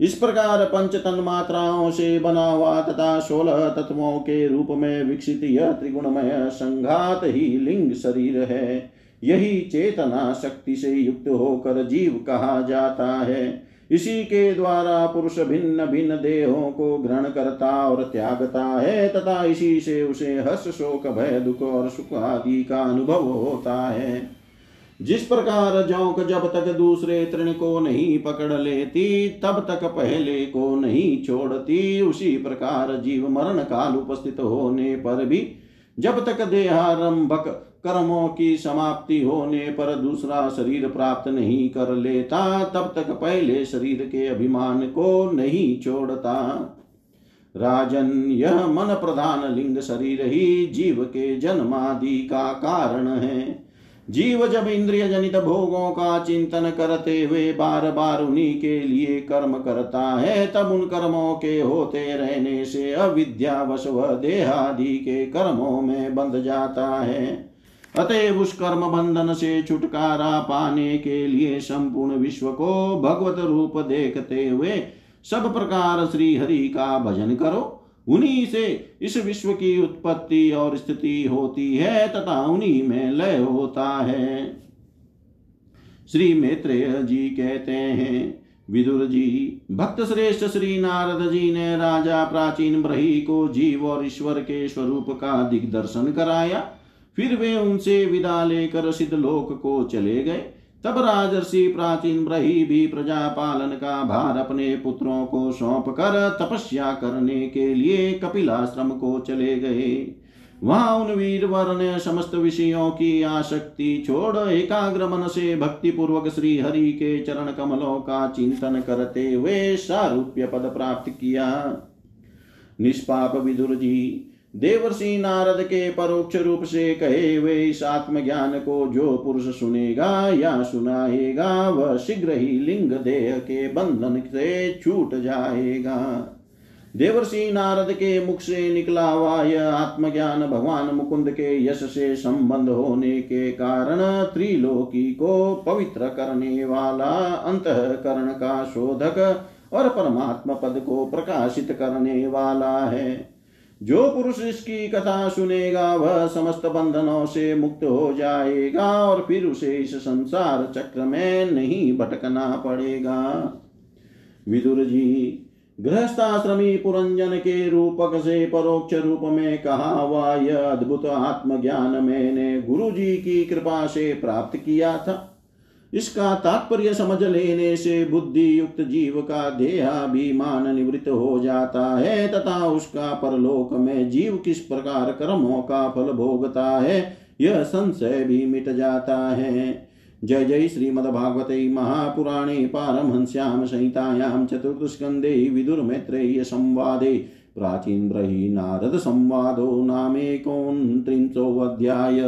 इस प्रकार पंच तन मात्राओं से बना हुआ तथा सोलह तत्वों के रूप में विकसित यह त्रिगुणमय संघात ही लिंग शरीर है। यही चेतना शक्ति से युक्त होकर जीव कहा जाता है। इसी के द्वारा पुरुष भिन्न भिन्न देहों को ग्रहण करता और त्यागता है, तथा इसी से उसे हर्ष, शोक, भय, दुख और सुख आदि का अनुभव होता है। जिस प्रकार जौक जब तक दूसरे तृण को नहीं पकड़ लेती, तब तक पहले को नहीं छोड़ती, उसी प्रकार जीव मरण काल उपस्थित होने पर भी जब तक देहारंभक कर्मों की समाप्ति होने पर दूसरा शरीर प्राप्त नहीं कर लेता, तब तक पहले शरीर के अभिमान को नहीं छोड़ता। राजन, यह मन प्रधान लिंग शरीर ही जीव के जन्मादि का कारण है। जीव जब इंद्रिय जनित भोगों का चिंतन करते हुए बार बार उन्हीं के लिए कर्म करता है, तब उन कर्मों के होते रहने से अविद्यावश व देहादि के कर्मों में बंध जाता है। अतएव उस कर्म बंधन से छुटकारा पाने के लिए संपूर्ण विश्व को भगवत रूप देखते हुए सब प्रकार श्री हरि का भजन करो। उन्हीं से इस विश्व की उत्पत्ति और स्थिति होती है तथा उन्हीं में लय होता है। श्री मैत्रेय जी कहते हैं, विदुर जी, भक्त श्रेष्ठ श्री नारद जी ने राजा प्राचीन ब्रही को जीव और ईश्वर के स्वरूप का दिग्दर्शन कराया। फिर वे उनसे विदा लेकर सिद्धलोक को चले गए। तब राजर्षि प्राचीन ब्रही भी प्रजा पालन का भार अपने पुत्रों को सौंप कर तपस्या करने के लिए कपिलाश्रम को चले गए। वहाँ उन वीरवर ने समस्त विषयों की आसक्ति छोड़ एकाग्र मन से भक्ति पूर्वक श्री हरि के चरण कमलों का चिंतन करते हुए सारूप्य पद प्राप्त किया। निष्पाप विदुर जी देवर्षि नारद के परोक्ष रूप से कहे वे इस आत्मज्ञान को जो पुरुष सुनेगा या सुनाएगा, वह शीघ्र ही लिंग देह के बंधन से छूट जाएगा। देवर्षि नारद के मुख से निकला हुआ यह आत्मज्ञान भगवान मुकुंद के यश से संबंध होने के कारण त्रिलोकी को पवित्र करने वाला अंतकरण का शोधक और परमात्मा पद को प्रकाशित करने वाला है। जो पुरुष इसकी कथा सुनेगा, वह समस्त बंधनों से मुक्त हो जाएगा और फिर उसे इस संसार चक्र में नहीं भटकना पड़ेगा। विदुर जी, गृहस्थाश्रमी पुरंजन के रूपक से परोक्ष रूप में कहा हुआ यह अद्भुत आत्मज्ञान मैंने गुरु जी की कृपा से प्राप्त किया था। इसका तात्पर्य समझ लेने से बुद्धि युक्त जीव का देहाभिमान निवृत्त हो जाता है, तथा उसका परलोक में जीव किस प्रकार कर्मों का फल भोगता है, यह संशय भी मिट जाता है। जय जय श्रीमद्भागवते महापुराणे पारमहंस्यां संहितायां चतुर्थस्कन्धे विदुर्मैत्रेय संवादे प्राचीन ब्रही नारद संवादो नामेकोन्त्रिंशोऽध्याय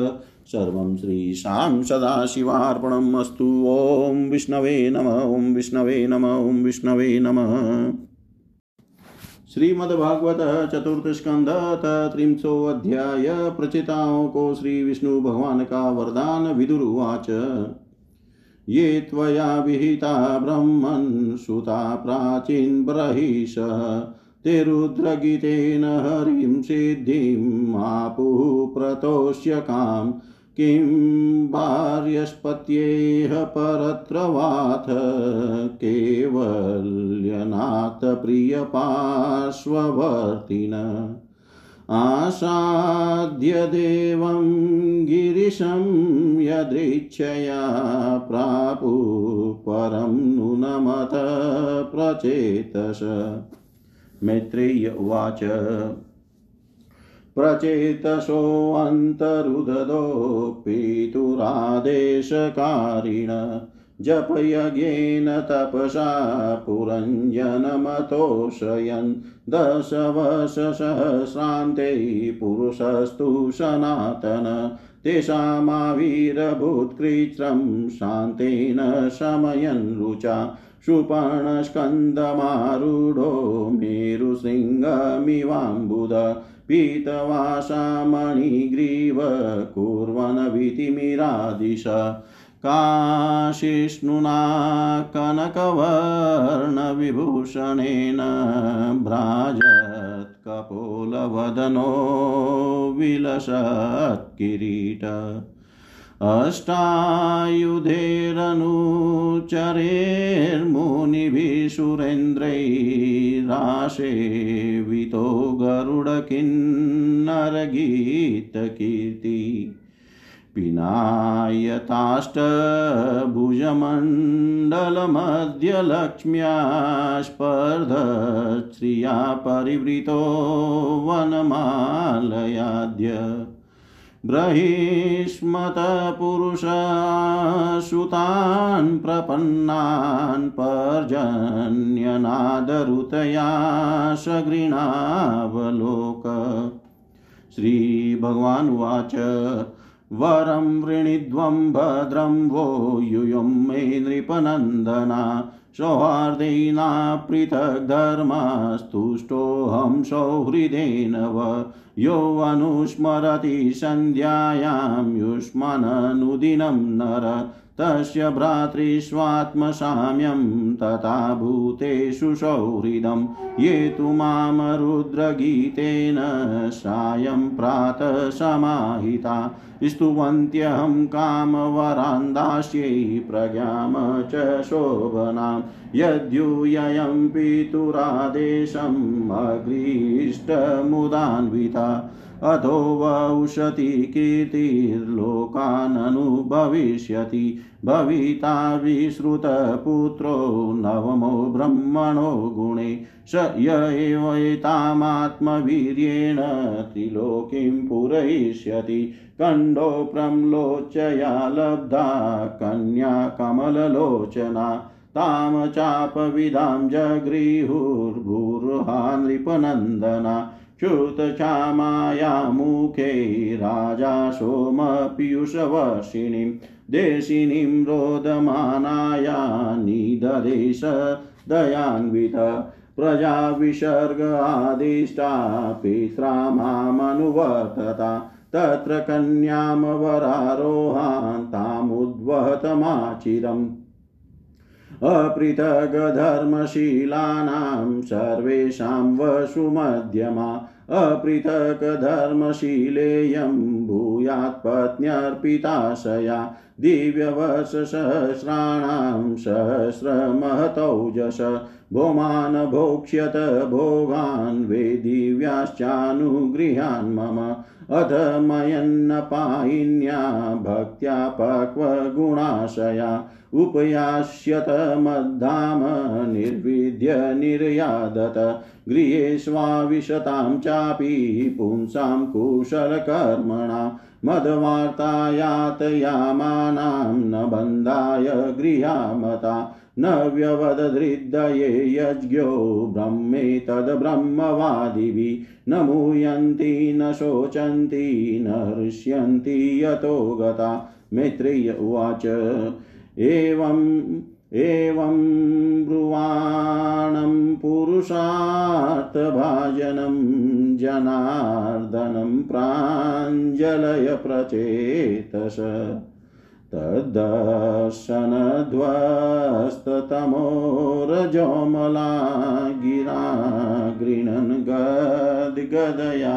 सर्वं श्रीशां सदाशिवार्पणम् अस्तु। ॐ विष्णवे नम, ॐ विष्णवे नम, ॐ विष्णवे नमः। श्रीमद्भागवत चतुर्थ स्कंध प्रचिताओं को श्री विष्णु भगवान का वरदान विदुरुवाच ये त्वया विहिता ब्रह्मन्, सुता प्राचीन ब्रहीश ते रुद्रगीतेन हरिं सिद्धिम् आपुः प्रतोष्य काम् किं भार्यस्पत्येह परत्रवाथ केवल्यनाथ प्रियपार्श्ववर्तिन आसाद्य देवं गिरिशं यदृच्छया प्रापु परं नूनमत प्रचेतस मैत्रेय उवाच। प्रचेतसोऽन्तरुदधो पितुरादेशकारिण जपयज्ञेन तपसा पुरञ्जनमतोषयन् दशवशसहस्रान्ते पुरुषस्तु सनातन। तेषामाविरभूत्कृत्रं शान्तेन शमयन् रुचा। सुपर्णस्कन्दमारूढो मेरुशृङ्गमिवाम्बुद पीतवासामणिग्रीव कुर्वन् भीतिमिरादिश काशिष्णुना कनकवर्णविभूषणेन भ्राजत् कपोलवदनो विलसत् किरीट अष्टायुधेरनुचरेर्मुनिभिः सुरेन्द्रैरासेवितो गरुडकिन्नरगीतकीर्ति। पिनायताष्टभुजमण्डलमध्यलक्ष्म्या स्पर्धश्रिया परिवृतो वनमालयाद्य। बृहिष्मतपुरुषसुतान् प्रपन्नान् पर्जन्यनादरुतया सगृणावलोक श्रीभगवानुवाच वरं वृणीध्वं भद्रं वो यूयं मे नृपनन्दना। सौहार्देना पृथग्धर्मस्तुष्टोऽहं सौहृदेन व यो अनुस्मरति सन्ध्यायां युष्माननुदिनं नर तस्य भ्रातृष्वात्मसाम्यं तथा भूतेषु सौहृदं। ये तु माँ रुद्रगीतेन सायं प्रातः समाहिता स्तुवन्त्यहं कामवरान् दास्यै प्रज्ञां च शोभनां। यद्यूयं पितुरादेशम् अग्रीष्टमुदान्विता। अथो वौषति कीर्तिर्लोकाननुभविष्यति। भविता विश्रुतपुत्रो नवमो ब्रह्मणो गुणे। स य एव एतामात्मवीर्येण त्रिलोकीं पूरयिष्यति। कण्डो प्रम्लोचया लब्धा, कन्या कमललोचना। तां चापविदां जगृहुर्भूर्हा नृपनन्दना च्युतक्षामायामुखे राजा सोमपीयूषवर्षिणीं देशिनीं रोदमानाया निददेश दयान्वित प्रजा विसर्ग आदिष्टा पित्रा मामनुवर्तता तत्र कन्यामवरारोहान्तामुद्वहतमाचिरम् अपृथग्धर्मशीलानां सर्वेषां वसुमध्यमा अपृथक्धर्मशीलेयं भूयात्पत्न्यर्पिताशया दिव्यवर्षसहस्राणां सहस्रमहतौजस भौमान् भोक्ष्यत भोगान् वे दिव्याश्चानुगृहान् मम अथ मयन्नपायिन्या भक्त्या पक्वगुणाशया उपयास्यत मद्धाम निर्विद्य निर्यादत गृहेष्वाविशतां चापि पुंसां कुशलकर्मणा, मदवार्तायातयामानां न बन्धाय गृहामता, न व्यवदधृदये यज्ञो ब्रह्मेतद्ब्रह्मवादिभिः न मूयन्ति, न शोचन्ति, न हृष्यन्ति यतो गता। मैत्रेय उवाच। एवम् एवं ब्रुवाणं पुरुषार्थभाजनं जनार्दनं प्राञ्जलय प्रचेतस तद्दर्शनध्वस्ततमोरजोमला गिरा गृणन् गद्गदया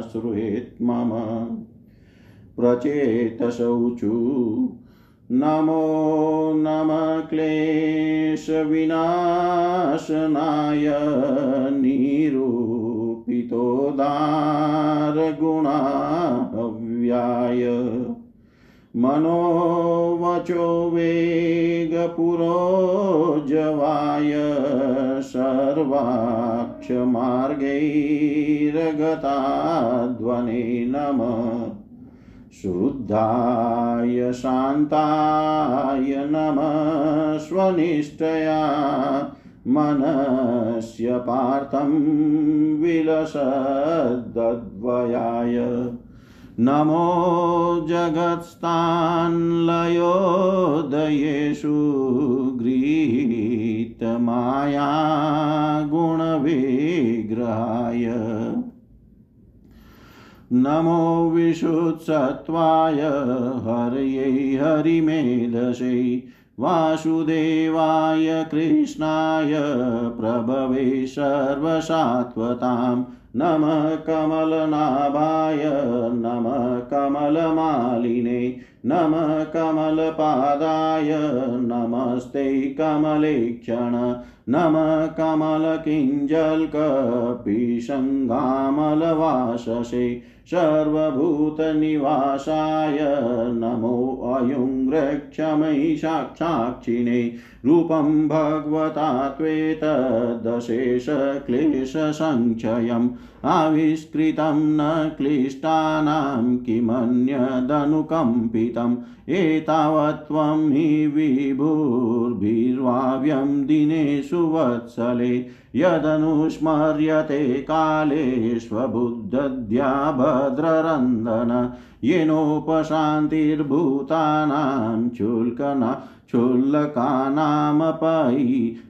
श्रूयेत् मम। प्रचेतसौचु नमो नमः क्लेशविनाशनाय निरूपितोदारगुणाव्याय मनोवचो वेगपुरोजवाय। सर्वाक्षमार्गैरगताध्वने नमः। शुद्धाय शान्ताय नमः स्वनिष्ठया मनस्य पार्थं विलसद्वयाय। नमो जगत्स्थान्लयोदयेषु गृहीतमाया गुणविग्रहाय नमो विशुत्सत्त्वाय हरयै हरिमेधसे वासुदेवाय कृष्णाय प्रभवे सर्वसात्वतां नमः कमलनाभाय नमः कमलमालिने नमः कमलपादाय नमस्ते कमलेक्षण नमः कमलकिञ्जल्कपिशङ्गामलवाससे सर्वभूतनिवासाय नमो अयुङ्रक्षमयि साक्षाक्षिणे रूपं भगवता त्वेतदशेषक्लेशसङ्क्षयम् आविष्कृतं न क्लिष्टानां किमन्यदनुकम्पितम्। एतावत्त्वं हि विभुर्भिर्वाव्यं दिनेषु वत्सले यदनुस्मर्यते भद्ररन्दन येनोपशान्तिर्भूतानां चुल्कना क्षुल्लकानामपि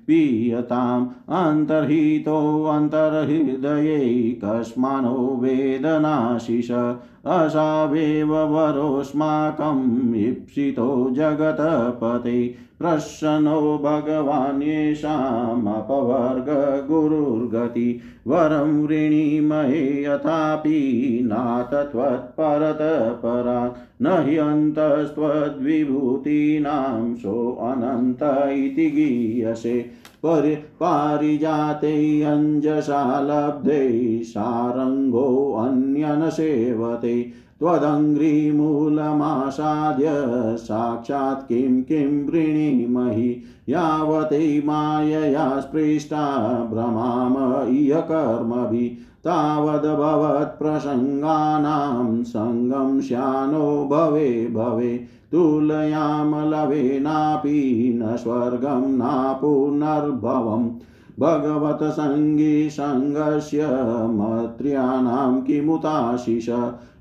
पीयताम् अन्तर्हितोऽन्तर्हृदये कस्मानो वेदनाशिष असावेव वरोऽस्माकम् ईप्सितो जगतपते प्रसन्नो भगवान् येषामपवर्गगुरुर्गति वरं वृणीमहे यथापि नाथ त्वत्परतपरा न हि अन्तस्त्वद्विभूतीनां सोऽनन्त इति गीयसे। परि पारिजाते अञ्जसा लब्धे सारङ्गोऽन्यन सेवते। त्वदङ्घ्रिमूलमासाद्य साक्षात् किं किं वृणीमहि यावते मायया स्पृष्टा भ्रमाम इह कर्मभिः तावद्भवत्प्रसङ्गानां सङ्गं श्यानो भवे भवे तुलयामलवेनापि न स्वर्गं न पुनर्भवम् भगवतसङ्गीसङ्गस्य मत्र्याणां किमुताशिष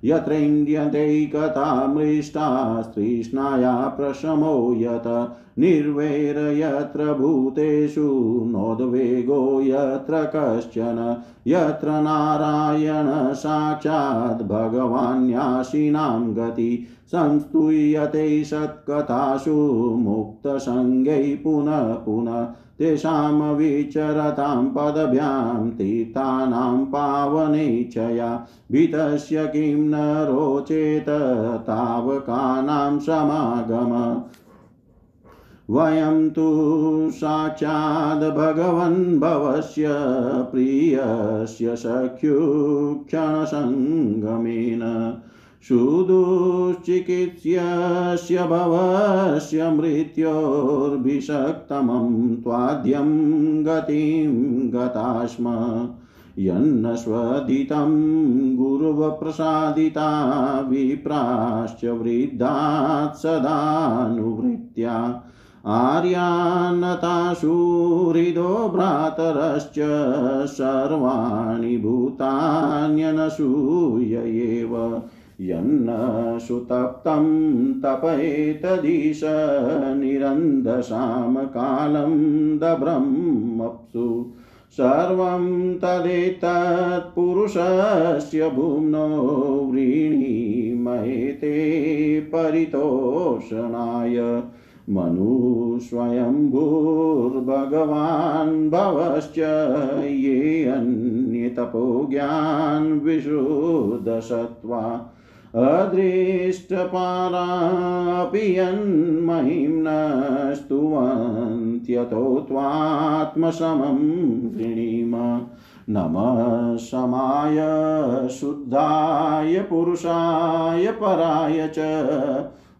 यत्रैन्द्यतैकता मृष्टा तृष्णाया प्रशमो यत। निर्वैर यत्र भूतेषु नोद्वेगो यत्र कश्चन। यत्र नारायण साक्षात् भगवान्याशिनां गति। संस्तूयते सत्कथासु मुक्तसङ्गै पुनः पुनः। तेषां विचरतां पदभ्यां तीर्थानां पावनेच्छया भीतस्य किं न रोचेत तावकानां समागम। वयं तु साक्षाद् भगवन् भवस्य प्रियस्य सख्युक्षणसङ्गमेन सुदुश्चिकित्स्यस्य भवस्य मृत्योर्भिषक्तमं त्वाद्यं गतिं गता स्म यन्न स्वदितं गुरुवप्रसादिता विप्राश्च वृद्धात् सदानुवृत्त्या आर्यान्नताशुहृदो भ्रातरश्च सर्वाणि भूतान्यनसूय एव यन्न सुतप्तं तपयेतदीश निरन्दशां कालं दभ्रमप्सु सर्वं तदेतत्पुरुषस्य भुम्नो व्रीणीमहेते परितोषणाय मनुस्वयम्भूर्भगवान् भवश्च ये अन्यतपोज्ञान् विशुद्धसत्त्वा अदृष्टपारापि स्तुवन्त्यतो त्वात्मसमं वृणीम। नमः समाय, शुद्धाय, पुरुषाय, पराय च।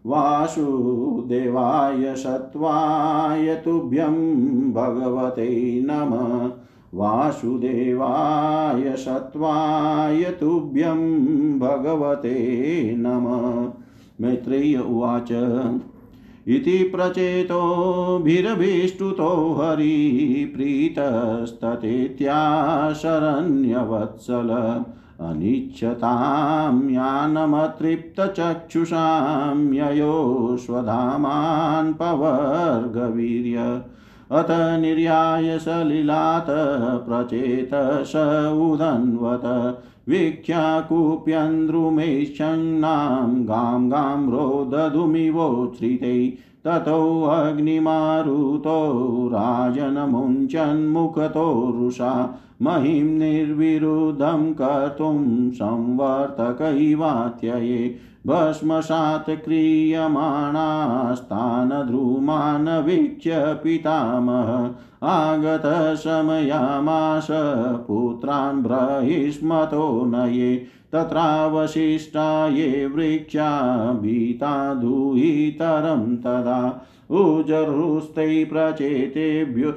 वासुदेवाय, सत्त्वाय, तुभ्यं भगवते नमः। वासुदेवाय सत्त्वाय तुभ्यं भगवते नमः। मैत्रेय उवाच। इति प्रचेतोभिरभीष्टुतो हरिप्रीतस्ततेत्याशरण्यवत्सल। अनिच्छतां यानमतृप्तचक्षुषां ययोश्वधामान् पवर्गवीर्य। अत निर्याय सलिलात् प्रचेत स उदन्वत। वीक्ष्याकुप्यन्द्रुमेशन्नां गां गां रोदधुमिवोच्छ्रिते ततोऽग्निमारुतो राजनमुञ्चन्मुखतो रुषा। महिं निर्विरुद्धं कर्तुं संवर्तकैवात्यये। भस्मसात् क्रियमाणास्तान् ध्रुमान् वीक्ष्य पितामह आगतशमयामास पुत्रान् ब्रहिष्मतो नये, तत्रावशिष्टा ये वृक्षा भीता दुहितरं तदा। उजरुस्तै प्रचेतेभ्यो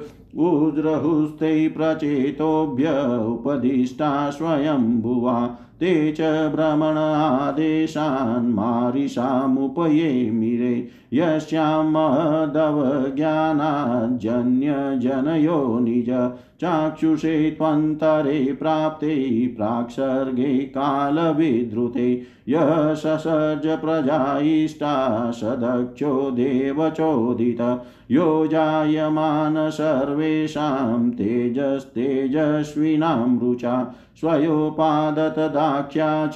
उज्रहुस्तै प्रचेतोभ्य उपदिष्टा स्वयंभुवा। ते च भ्रमणादेशान् मारिषामुपये मिरे यस्यामदवज्ञानाज्जन्यजनयो निज चाक्षुषे त्वन्तरे प्राप्ते प्राक्सर्गे कालविधृते यः ससर्ज प्रजा इष्टा सदक्षो देवचोदित यो जायमान सर्वेषां तेजस्तेजस्विनां रुचा स्वयोपादत दाक्ष्या च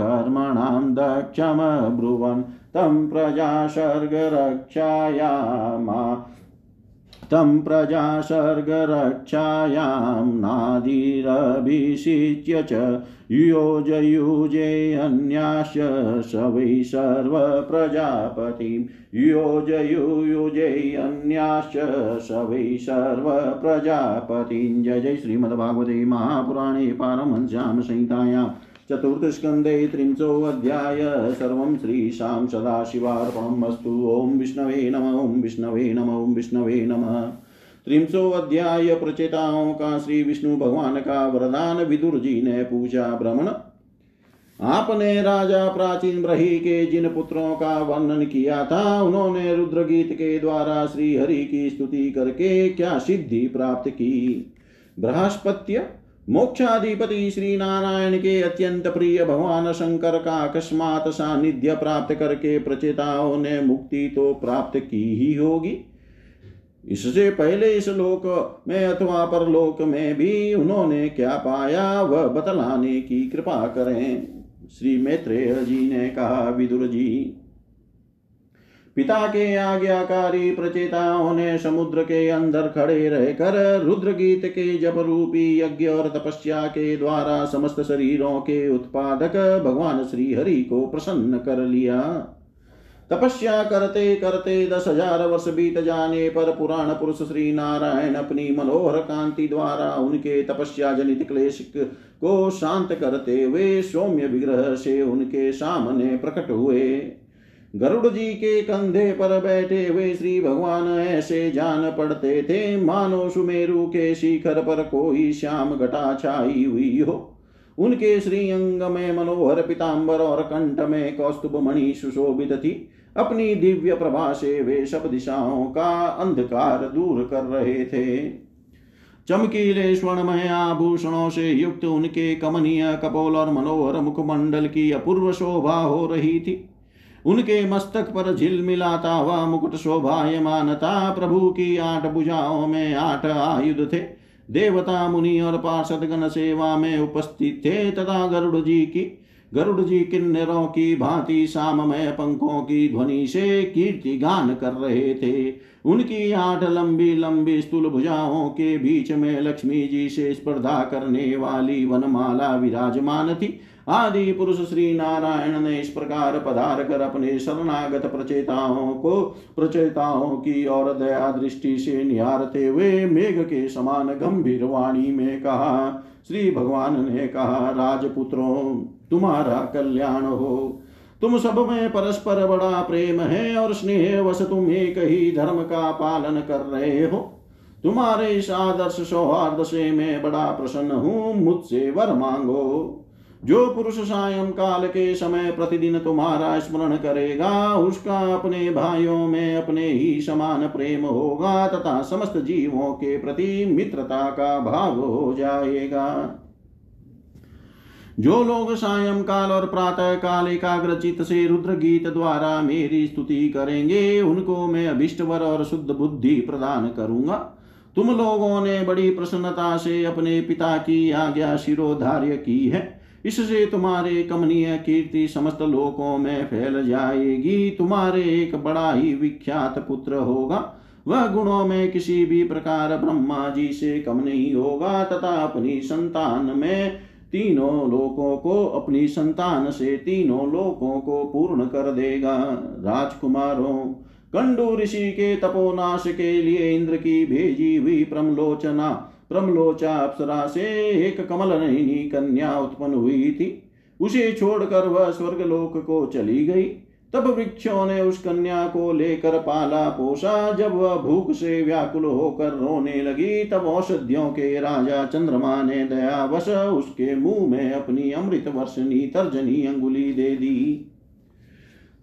कर्मणां दक्षमब्रुवन् तं प्रजासर्गरक्षायामा तं प्रजासर्गरक्षायां नादिरभिषिच्य च युयोजयुजेऽन्याश्च स वै सर्वप्रजापतिं। युयोजयुयुजेऽन्याश्च स वै सर्वप्रजापतिं। जय जय श्रीमद्भागवते महापुराणे पारमहंस्यां संहितायां। चतुर्थस्कन्धे त्रिंशोऽध्याय सर्वं श्रीशां सदाशिवार्पणम् अस्तु ॐ विष्णवे नम, ॐ विष्णवे नम, ॐ विष्णवे नमः। त्रिंशो अध्याय प्रचेताओं का श्री विष्णु भगवान का वरदान विदुर जी ने पूछा भ्रमण। आपने राजा प्राचीन ब्रही के जिन पुत्रों का वर्णन किया था, उन्होंने रुद्र गीत के द्वारा श्री हरि की स्तुति करके क्या सिद्धि प्राप्त की? बृहस्पत्य मोक्षाधिपति श्री नारायण के अत्यंत प्रिय भगवान शंकर का अकस्मात सानिध्य प्राप्त करके प्रचेताओं ने मुक्ति तो प्राप्त की ही होगी। इससे पहले इस लोक में अथवा परलोक में भी उन्होंने क्या पाया, वह बतलाने की कृपा करें। श्री मैत्रेय जी ने कहा, विदुर जी पिता के आज्ञाकारी प्रचेताओं ने समुद्र के अंदर खड़े रहकर रुद्र गीत के जप रूपी यज्ञ और तपस्या के द्वारा समस्त शरीरों के उत्पादक भगवान श्री हरि को प्रसन्न कर लिया। तपस्या करते करते दस हज़ार वर्ष बीत जाने पर पुराण पुरुष श्री नारायण अपनी मनोहर कांति द्वारा उनके तपस्या जनित क्लेश को शांत करते हुए सौम्य विग्रह से उनके सामने प्रकट हुए। गरुड़ जी के कंधे पर बैठे हुए श्री भगवान ऐसे जान पड़ते थे, मानो सुमेरु के शिखर पर कोई श्याम घटा छाई हुई हो। उनके श्री अंग में मनोहर पिताम्बर और कंठ में कौस्तुभ मणि सुशोभित थी। अपनी दिव्य प्रभा से वे सब दिशाओं का अंधकार दूर कर रहे थे। चमकीले स्वर्णमय आभूषणों से युक्त उनके कमनीय कपोल और मनोहर मुखमंडल की अपूर्व शोभा हो रही थी। उनके मस्तक पर झिलमिलाता हुआ मुकुट शोभायमान था। प्रभु की आठ भुजाओं में आठ आयुध थे। देवता, मुनि और पार्षद गण सेवा में उपस्थित थे तथा गरुड़ जी की, गरुड़ जी किन्नरों की भांति शाममय पंखों की ध्वनि से कीर्ति गान कर रहे थे। उनकी आठ लंबी लंबी स्थूल भुजाओं के बीच में लक्ष्मी जी से स्पर्धा करने वाली वनमाला विराजमान थी। आदि पुरुष श्री नारायण ने इस प्रकार पधार कर अपने शरणागत प्रचेताओं को, प्रचेताओं की और दया दृष्टि से निहारते हुए मेघ के समान गंभीर वाणी में कहा, श्री भगवान ने कहा, राजपुत्रों, तुम्हारा कल्याण हो। तुम सब में परस्पर बड़ा प्रेम है और स्नेह वश तुम एक ही धर्म का पालन कर रहे हो। तुम्हारे इस आदर्श सौहार्द से मैं बड़ा प्रसन्न हूँ। मुझसे वर मांगो। जो पुरुष सायं काल के समय प्रतिदिन तुम्हारा स्मरण करेगा, उसका अपने भाइयों में अपने ही समान प्रेम होगा तथा समस्त जीवों के प्रति मित्रता का भाव हो जाएगा। जो लोग सायं काल और प्रातः काल एकाग्रचित से रुद्र गीत द्वारा मेरी स्तुति करेंगे, उनको मैं अभिष्टवर और शुद्ध बुद्धि प्रदान करूँगा। तुम लोगों ने बड़ी प्रसन्नता से अपने पिता की आज्ञा शिरोधार्य की है। इससे तुम्हारे कमनीय कीर्ति समस्त लोकों में फैल जाएगी। तुम्हारे एक बड़ा ही विख्यात पुत्र होगा। वह गुणों में किसी भी प्रकार ब्रह्मा जी से कम नहीं होगा तथा अपनी संतान में तीनों लोकों को, अपनी संतान से तीनों लोकों को पूर्ण कर देगा। राजकुमारों, कंडू ऋषि के तपोनाश के लिए इंद्र की भेजी हुई प्रमलोचना प्रमलोचा अप्सरा से एक कमल नयनी कन्या उत्पन्न हुई थी। उसे छोड़कर वह स्वर्गलोक को चली गई। तब वृक्षों ने उस कन्या को लेकर पाला पोसा। जब वह भूख से व्याकुल होकर रोने लगी, तब औषधियों के राजा चंद्रमा ने दया वश उसके मुँह में अपनी अमृत वर्षनी तर्जनी अंगुली दे दी।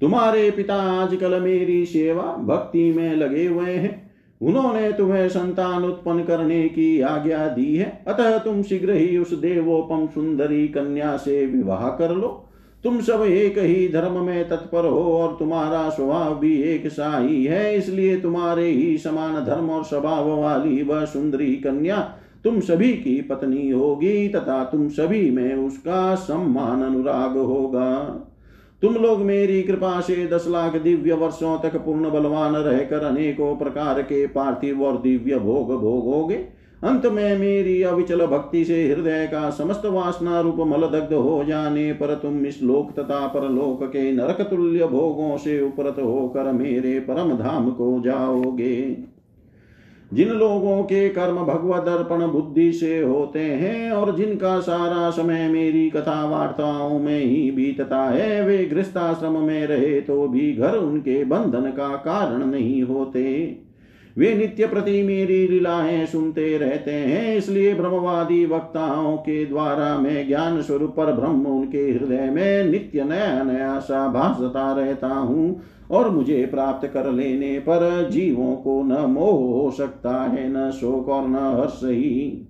तुम्हारे पिता आजकल मेरी सेवा, भक्ति में लगे हुए हैं। उन्होंने तुम्हें संतान उत्पन्न करने की आज्ञा दी है। अतः तुम शीघ्र ही उस देवोपम सुंदरी कन्या से विवाह कर लो। तुम सब एक ही धर्म में तत्पर हो और तुम्हारा स्वभाव भी एक सा ही है। इसलिए तुम्हारे ही समान धर्म और स्वभाव वाली वह सुंदरी कन्या तुम सभी की पत्नी होगी तथा तुम सभी में उसका सम्मान अनुराग होगा। तुम लोग मेरी कृपा से दस लाख दिव्य वर्षों तक पूर्ण बलवान रहकर अनेकों प्रकार के पार्थिव और दिव्य भोग भोगोगे। अंत में मेरी अविचल भक्ति से हृदय का समस्त वासना रूप मल दग्ध हो जाने पर तुम इस लोक तथा परलोक के नरक तुल्य भोगों से उपरत होकर मेरे परम धाम को जाओगे। जिन लोगों के कर्म भगवत अर्पण बुद्धि से होते हैं और जिनका सारा समय मेरी कथा वार्ताओं में ही बीतता है, वे गृहस्थाश्रम में रहे तो भी घर उनके बंधन का कारण नहीं होते। वे नित्य प्रति मेरी लीलाएँ सुनते रहते हैं, इसलिए ब्रह्मवादी वक्ताओं के द्वारा मैं ज्ञान स्वरूप पर ब्रह्म उनके हृदय में नित्य नया नया सा भासता रहता हूँ। और मुझे प्राप्त कर लेने पर जीवों को न मोह हो सकता है, न शोक और न हर्ष ही।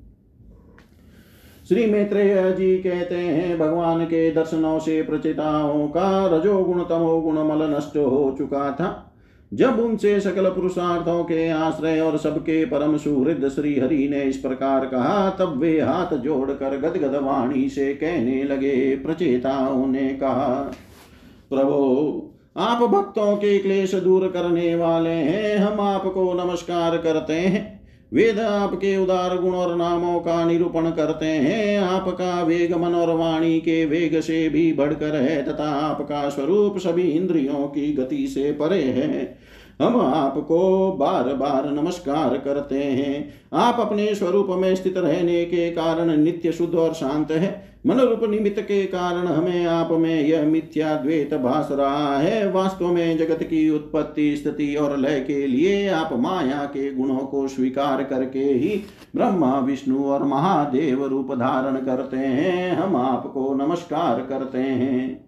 श्री मैत्रेय जी कहते हैं, भगवान के दर्शनों से प्रचिताओं का रजोगुण तमोगुण मल नष्ट हो चुका था। जब उनसे सकल पुरुषार्थों के आश्रय और सबके परम सुहृद श्री हरि ने इस प्रकार कहा, तब वे हाथ जोड़कर गदगद वाणी से कहने लगे, प्रचेताओं ने कहा, प्रभो आप भक्तों के क्लेश दूर करने वाले हैं, हम आपको नमस्कार करते हैं। वेद आपके उदार गुण और नामों का निरूपण करते हैं, आपका वेग मन और वाणी के वेग से भी बढ़कर है, तथा आपका स्वरूप सभी इंद्रियों की गति से परे है। हम आपको बार बार नमस्कार करते हैं। आप अपने स्वरूप में स्थित रहने के कारण नित्य शुद्ध और शांत है। मन रूप निमित्त के कारण हमें आप में यह मिथ्या द्वेत भास रहा है। वास्तव में जगत की उत्पत्ति, स्थिति और लय के लिए आप माया के गुणों को स्वीकार करके ही ब्रह्मा, विष्णु और महादेव रूप धारण करते हैं। हम आपको नमस्कार करते हैं।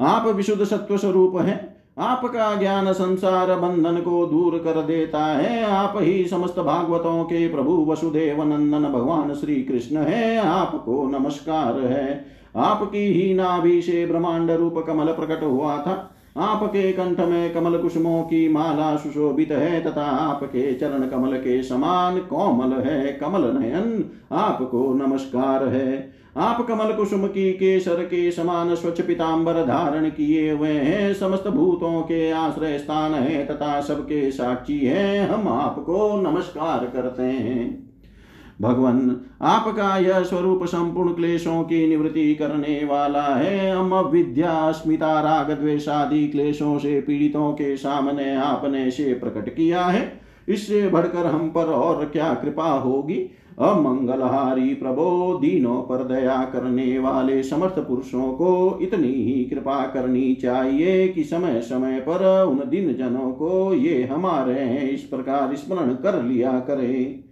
आप विशुद्ध सत्व स्वरूप हैं। आपका ज्ञान संसार बंधन को दूर कर देता है। आप ही समस्त भागवतों के प्रभु वसुदेव नंदन भगवान श्री कृष्ण है। आपको नमस्कार है। आपकी ही नाभि से ब्रह्मांड रूप कमल प्रकट हुआ था। आपके कंठ में कमल कुसुमों की माला सुशोभित है, तथा आपके चरण कमल के समान कोमल है, कमल नयन आपको नमस्कार है। आप कमल कुसुम की केसर के समान स्वच्छ पिताम्बर धारण किए हुए हैं, समस्त भूतों के आश्रय स्थान है, तथा सबके साक्षी है, हम आपको नमस्कार करते हैं। भगवान, आपका यह स्वरूप संपूर्ण क्लेशों की निवृत्ति करने वाला है। हम विद्या अस्मिता राग द्वेषादि क्लेशों से पीड़ितों के सामने आपने से प्रकट किया है। इससे बढ़कर हम पर और क्या कृपा होगी? अमंगलहारी प्रभो, दीनों पर दया करने वाले समर्थ पुरुषों को इतनी ही कृपा करनी चाहिए कि समय समय पर उन दिन जनों को ये हमारे इस प्रकार स्मरण कर लिया करे।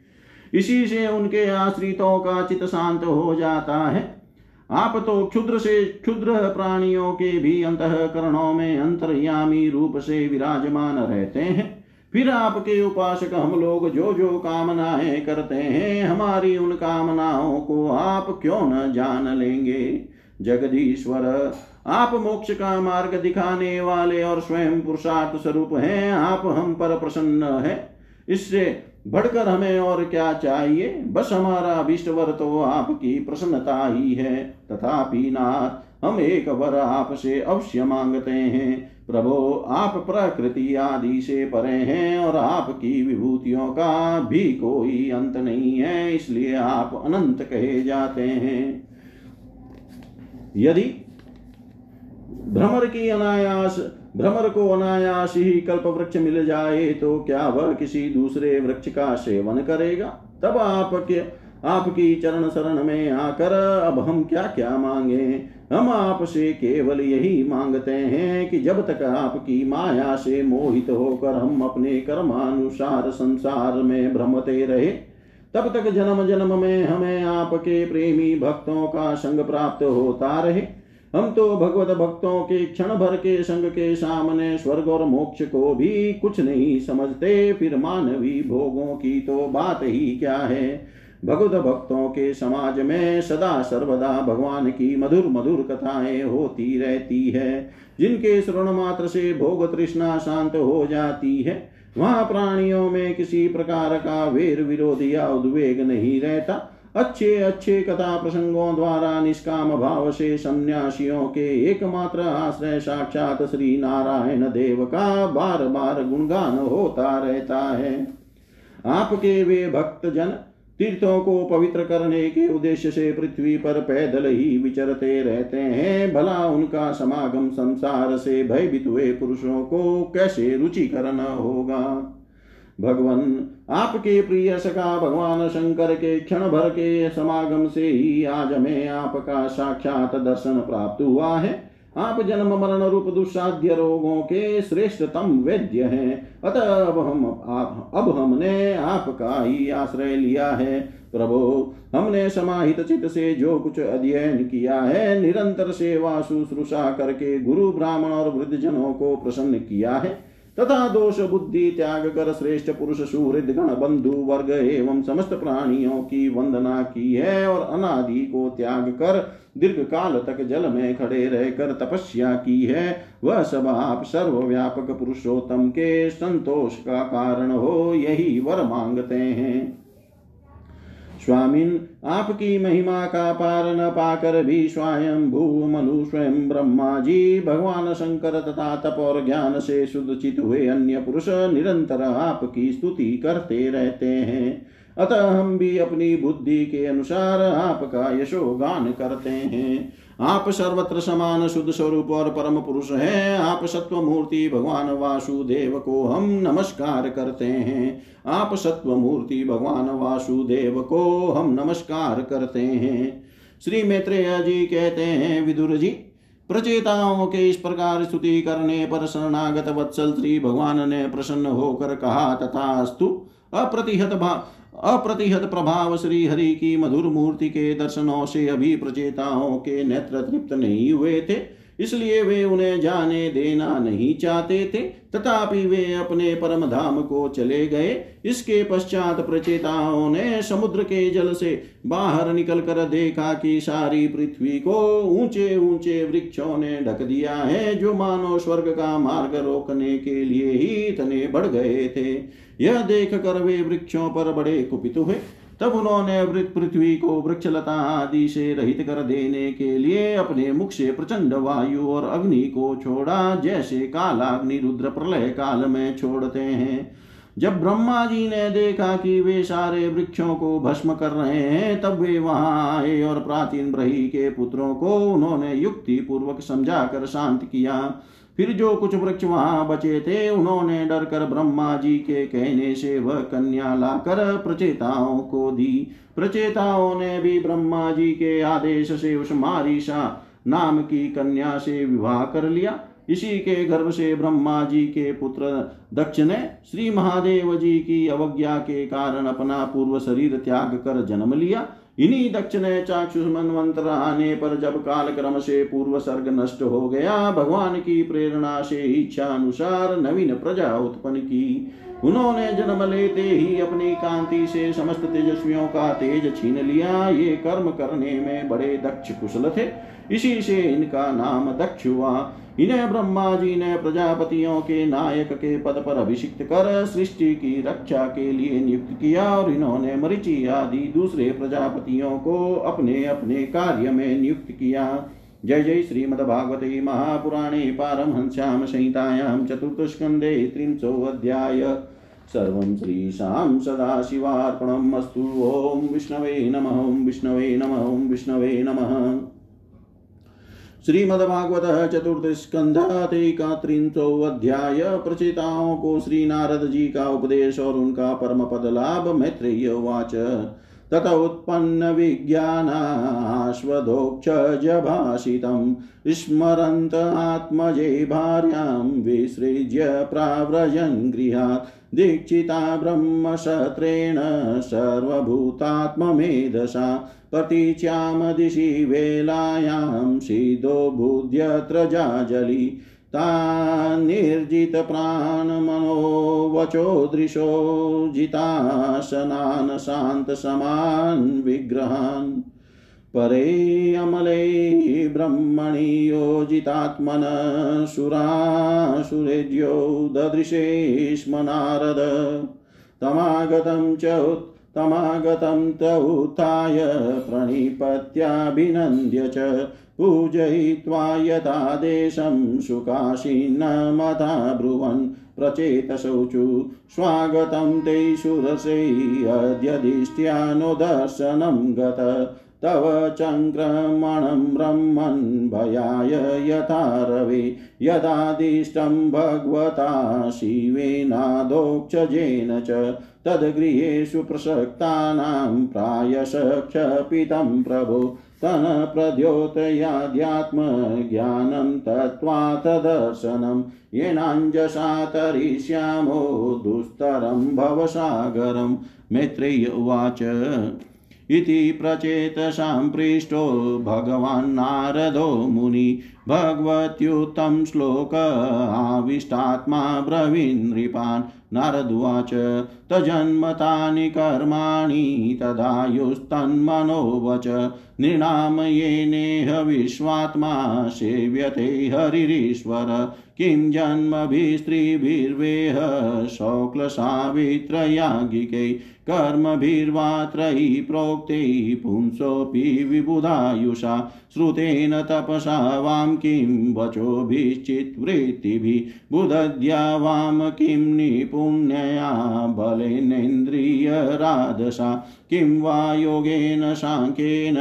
इसी से उनके आश्रितों का चित शांत हो जाता है। आप तो क्षुद्र से क्षुद्र प्राणियों के भी अंतकरणों में अंतर्यामी रूप से विराजमान रहते हैं। फिर आपके उपासक हम लोग जो जो कामनाएँ करते हैं, हमारी उन कामनाओं को आप क्यों न जान लेंगे? जगदीश्वर, आप मोक्ष का मार्ग दिखाने वाले और स्वयं पुरुषार्थ स्वरूप हैं, आप हम पर प्रसन्न है। इससे बढ़कर हमें और क्या चाहिए? बस हमारा विष्टवर तो आपकी प्रसन्नता ही है। तथापि नाथ, हम एक वर आपसे अवश्य मांगते हैं। प्रभो, आप प्रकृति आदि से परे हैं और आपकी विभूतियों का भी कोई अंत नहीं है, इसलिए आप अनंत कहे जाते हैं। यदि भ्रमर की अनायास भ्रमर को अनायास ही कल्प वृक्ष मिल जाए तो क्या वह किसी दूसरे वृक्ष का सेवन करेगा? तब आपके, आपकी चरण शरण में आकर अब हम क्या क्या मांगे? हम आपसे केवल यही मांगते हैं कि जब तक आपकी माया से मोहित होकर हम अपने कर्मानुसार संसार में भ्रमते रहे, तब तक जन्म जन्म में हमें आपके प्रेमी भक्तों का संग प्राप्त होता रहे। हम तो भगवत भक्तों के क्षण भर के संग के सामने स्वर्ग और मोक्ष को भी कुछ नहीं समझते, फिर मानवी भोगों की तो बात ही क्या है? भगवत भक्तों के समाज में सदा सर्वदा भगवान की मधुर मधुर कथाएँ होती रहती है, जिनके श्रवण मात्र से भोग तृष्णा शांत हो जाती है। वहाँ प्राणियों में किसी प्रकार का वेर विरोध या उद्वेग नहीं रहता। अच्छे अच्छे कथा प्रसंगों द्वारा निष्काम भाव से सन्यासियों के एकमात्र आश्रय साक्षात श्री नारायण देव का बार बार गुणगान होता रहता है। आपके वे भक्त जन तीर्थों को पवित्र करने के उद्देश्य से पृथ्वी पर पैदल ही विचरते रहते हैं। भला उनका समागम संसार से भयभीत हुए पुरुषों को कैसे रुचि करना होगा? भगवान, आपके प्रिय सका भगवान शंकर के क्षण भर के समागम से ही आज हमें आपका साक्षात दर्शन प्राप्त हुआ है। आप जन्म, मरण रूप, दुस्साध्य रोगों के श्रेष्ठतम वैद्य हैं। अतः अब हम, आप, अब हमने आपका ही आश्रय लिया है। प्रभो, हमने समाहित चित से जो कुछ अध्ययन किया है, निरंतर सेवा शुश्रूषा करके गुरु ब्राह्मण और वृद्ध जनों को प्रसन्न किया है। तथा दोष बुद्धि त्याग कर श्रेष्ठ पुरुष सुहृद गण बंधु वर्ग एवं समस्त प्राणियों की वंदना की है और अनादि को त्याग कर दीर्घ काल तक जल में खड़े रहकर तपस्या की है। वह सब आप सर्वव्यापक पुरुषोत्तम के संतोष का कारण हो, यही वर मांगते हैं। स्वामिन, आपकी महिमा का पार न पाकर भी स्वयं भू मनु स्वयं ब्रह्मा जी, भगवान शंकर तथा तप और ज्ञान से शुद्ध चित हुए अन्य पुरुष निरंतर आपकी स्तुति करते रहते हैं। अतः हम भी अपनी बुद्धि के अनुसार आपका यशोगान करते हैं। आप सर्वत्र समान शुद्ध स्वरूप और परम पुरुष हैं। आप सत्व मूर्ति भगवान वासुदेव को हम नमस्कार करते हैं। आप सत्व मूर्ति भगवान वासुदेव को हम नमस्कार करते हैं। श्री मैत्रेय जी कहते हैं, विदुर जी, प्रचेताओं के इस प्रकार स्तुति करने पर शरणागत वत्सल श्री भगवान ने प्रसन्न होकर कहा तथा अस्तु अप्रतिहत अप्रतिहत प्रभाव श्री हरि की मधुर मूर्ति के दर्शनों से अभी प्रचेताओं के नेत्र तृप्त नहीं हुए थे। इसलिए वे उन्हें जाने देना नहीं चाहते थे, तथापि वे अपने परम धाम को चले गए। इसके पश्चात प्रचेताओं ने समुद्र के जल से बाहर निकल कर देखा कि सारी पृथ्वी को ऊँचे ऊँचे वृक्षों ने ढक दिया है, जो मानो स्वर्ग का मार्ग रोकने के लिए ही इतने बढ़ गए थे। यह देख कर वे वृक्षों पर बड़े कुपित हुए। तब उन्होंने पृथ्वी को वृक्षलता आदि से रहित कर देने के लिए अपने मुख से प्रचंड वायु और अग्नि को छोड़ा, जैसे कालाग्नि रुद्र प्रलय काल में छोड़ते हैं। जब ब्रह्मा जी ने देखा कि वे सारे वृक्षों को भस्म कर रहे हैं, तब वे वहाँ आए और प्राचीन ब्रही के पुत्रों को उन्होंने युक्ति पूर्वक समझा कर शांत किया। फिर जो कुछ वृक्ष वहाँ बचे थे, उन्होंने डर कर ब्रह्मा जी के कहने से वह कन्या लाकर प्रचेताओं को दी। प्रचेताओं ने भी ब्रह्मा जी के आदेश से उस मारिशा नाम की कन्या से विवाह कर लिया। इसी के गर्भ से ब्रह्मा जी के पुत्र दक्ष ने श्री महादेव जी की अवज्ञा के कारण अपना पूर्व शरीर त्याग कर जन्म लिया। इन्हीं दक्ष ने चाक्षुष आने पर जब काल क्रम से पूर्व सर्ग नष्ट हो गया, भगवान की प्रेरणा से इच्छा अनुसार नवीन प्रजा उत्पन्न की। उन्होंने जन्म लेते ही अपनी कांति से समस्त तेजस्वियों का तेज छीन लिया। ये कर्म करने में बड़े दक्ष कुशल थे। इसी से इनका नाम दक्ष हुआ। इन्हें ब्रह्मा जी ने प्रजापतियों के नायक के पद पर अभिषिक्त कर सृष्टि की रक्षा के लिए नियुक्त किया और इन्होंने मरिचि आदि दूसरे प्रजापतियों को अपने अपने कार्य में नियुक्त किया। जय जय श्रीमद्भागवते महापुराणे पारमहंस्यां संहितायां चतुर्थस्कन्धे त्रिंशोऽध्याय। सर्वं श्रीशां सदाशिवार्पणम् अस्तु। ॐ विष्णवे नमः। ॐ विष्णवे नमः। ॐ विष्णवे नमः। श्रीमद्भागवत अध्याय प्रचिताओं को श्री नारद जी का उपदेश और उनका परम पद लाभ मैत्रेय वाच। तत उत्पन्न विज्ञानाश्वधोक्षजभाषितं स्मरन्त आत्मजे भार्यां विसृज्य प्राव्रजन् गृहात्। दीक्षिता ब्रह्मशत्रेण सर्वभूतात्ममेधसा प्रतीच्यां दिशि वेलायां शीतो बुध्यत्र जाजलि। तान्निर्जितप्राणमनो वचो दृशो जितासनान् शान्तसमान् विग्रहान्। परे अमले ब्रह्मणि योजितात्मन सुरासुरेज्यो ददृशे स्म नारद। तमागतं च तमागतं त उत्थाय प्रणिपत्याभिनन्द्य च पूजयित्वा यथादेशं सुकाशीन्नमथा ब्रुवन् प्रचेतशौचु। स्वागतं ते सुरसै अद्यधिष्ठ्यानो दर्शनं गत। तव चङ्क्रमणं ब्रह्मन् भयाय यथा रवे। यदादिष्टं भगवता शिवेनादोक्षजेन च। तद्गृहेषु प्रसक्तानां प्रायश प्रभो। तन प्रद्योतयाध्यात्मज्ञानं तत्त्वा तदर्शनं येनाञ्जसा तरिष्यामो दुस्तरं भवसागरं। मैत्रेय उवाच। इति प्रचेतसां पृष्टो भगवान् नारदो मुनि भगवत्युत्तम श्लोक आविष्टात्मा ब्रवीन्नृपान् नारदुवाच तजन्मतानि कर्माणि तदायुस्तन्मनोवच। नृणामयेनेह विश्वात्मा सेव्यते हरिरीश्वर। किं जन्मभिस्त्रीभिर्वेह शौक्लसावित्रयाज्ञिकै कर्मभिर्वा त्रयी प्रोक्ते पुंसोऽपि विबुधायुषा। श्रुतेन तपसा वां किं वचोभिश्चित्वृत्तिभिः बुदध्या वां किं निपुण्यया बलेनेन्द्रियराधसा किं वा योगेन साङ्ख्येन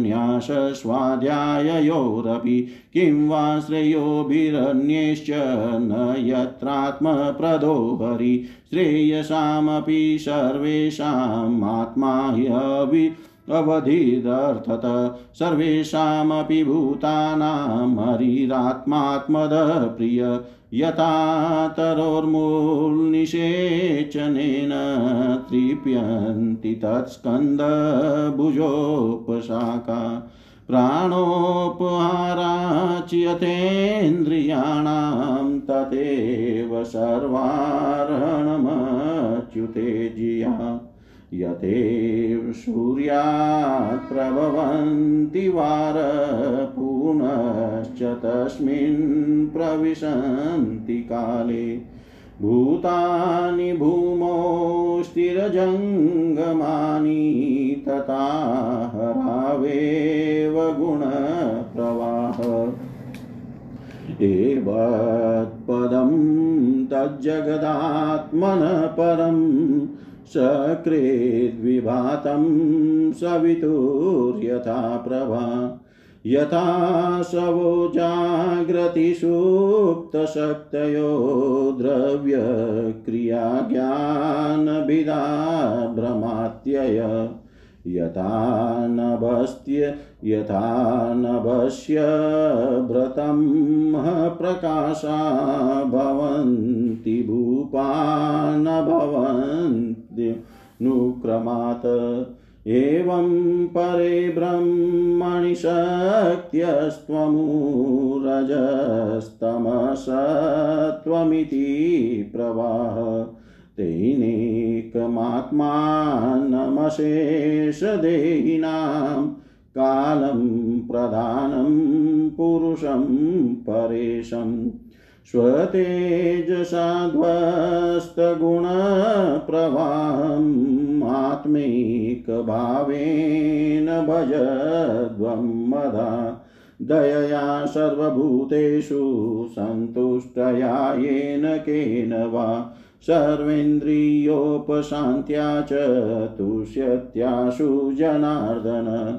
न्यासस्वाध्याययोरपि। किं वा श्रेयोभिरन्यैश्च न यत्रात्मप्रदो हरि। श्रेयसामपि सर्वेषामात्मा ह्यवि अवधिदर्थत। सर्वेषामपि भूतानां हरिरात्मात्मदः प्रिय। यथा तरोर्मूलनिषेचनेन तृप्यन्ति तत्स्कन्दभुजोपशाखा। प्राणोपहाराच्यतेन्द्रियाणां तथैव सर्वार्हणमच्युते जिया। यथेव सूर्यात् प्रभवन्ति वार पुनश्च तस्मिन् प्रविशन्ति काले। भूतानि भूमौ स्थिरजङ्गमानि तथा हरावेव गुणप्रवाह। एवत्पदं तज्जगदात्मनः सकृद्विभातं सवितुर्यथा प्रभा। यथा शवो जाग्रतिसुप्तशक्तयो द्रव्यक्रियाज्ञानभिदा भ्रमात्यय यथा नभस्त्य, यथा नभस्य व्रतं प्रकाशा भवन्ति भूपा न भवन्त्युक्रमात् एवं परे ब्रह्मणि शक्त्यस्त्वमूरजस्तमसत्वमिति प्रवाह। तेनैकमात्मानमशेषदेहिनां कालं प्रधानं पुरुषं परेशम्। स्वतेजसाध्वस्तगुणप्रवाहम् आत्मैकभावेन भजध्वं मदा। दयया सर्वभूतेषु सन्तुष्टया येन केन वा। सर्वेन्द्रियोपशान्त्या च तुष्यत्याशु जनार्दन।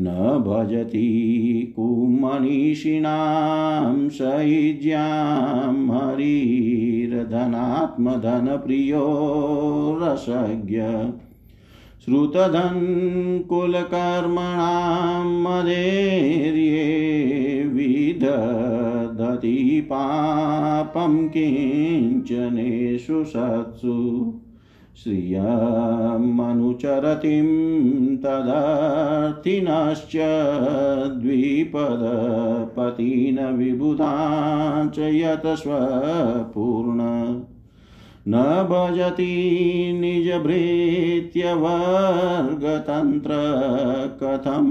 न भजति कुमनीषिणां सयुज्यां हरिर्धनात्मधनप्रियो रसज्ञ श्रुतधन्कुलकर्मणां मदेर्ये विदधति पापं किञ्चनेषु सत्सु। श्रियमनुचरतिं तदर्थिनश्च द्विपदपतीन विबुधा च यतस्वपूर्ण। न भजति निजभृत्यवर्गतन्त्र कथं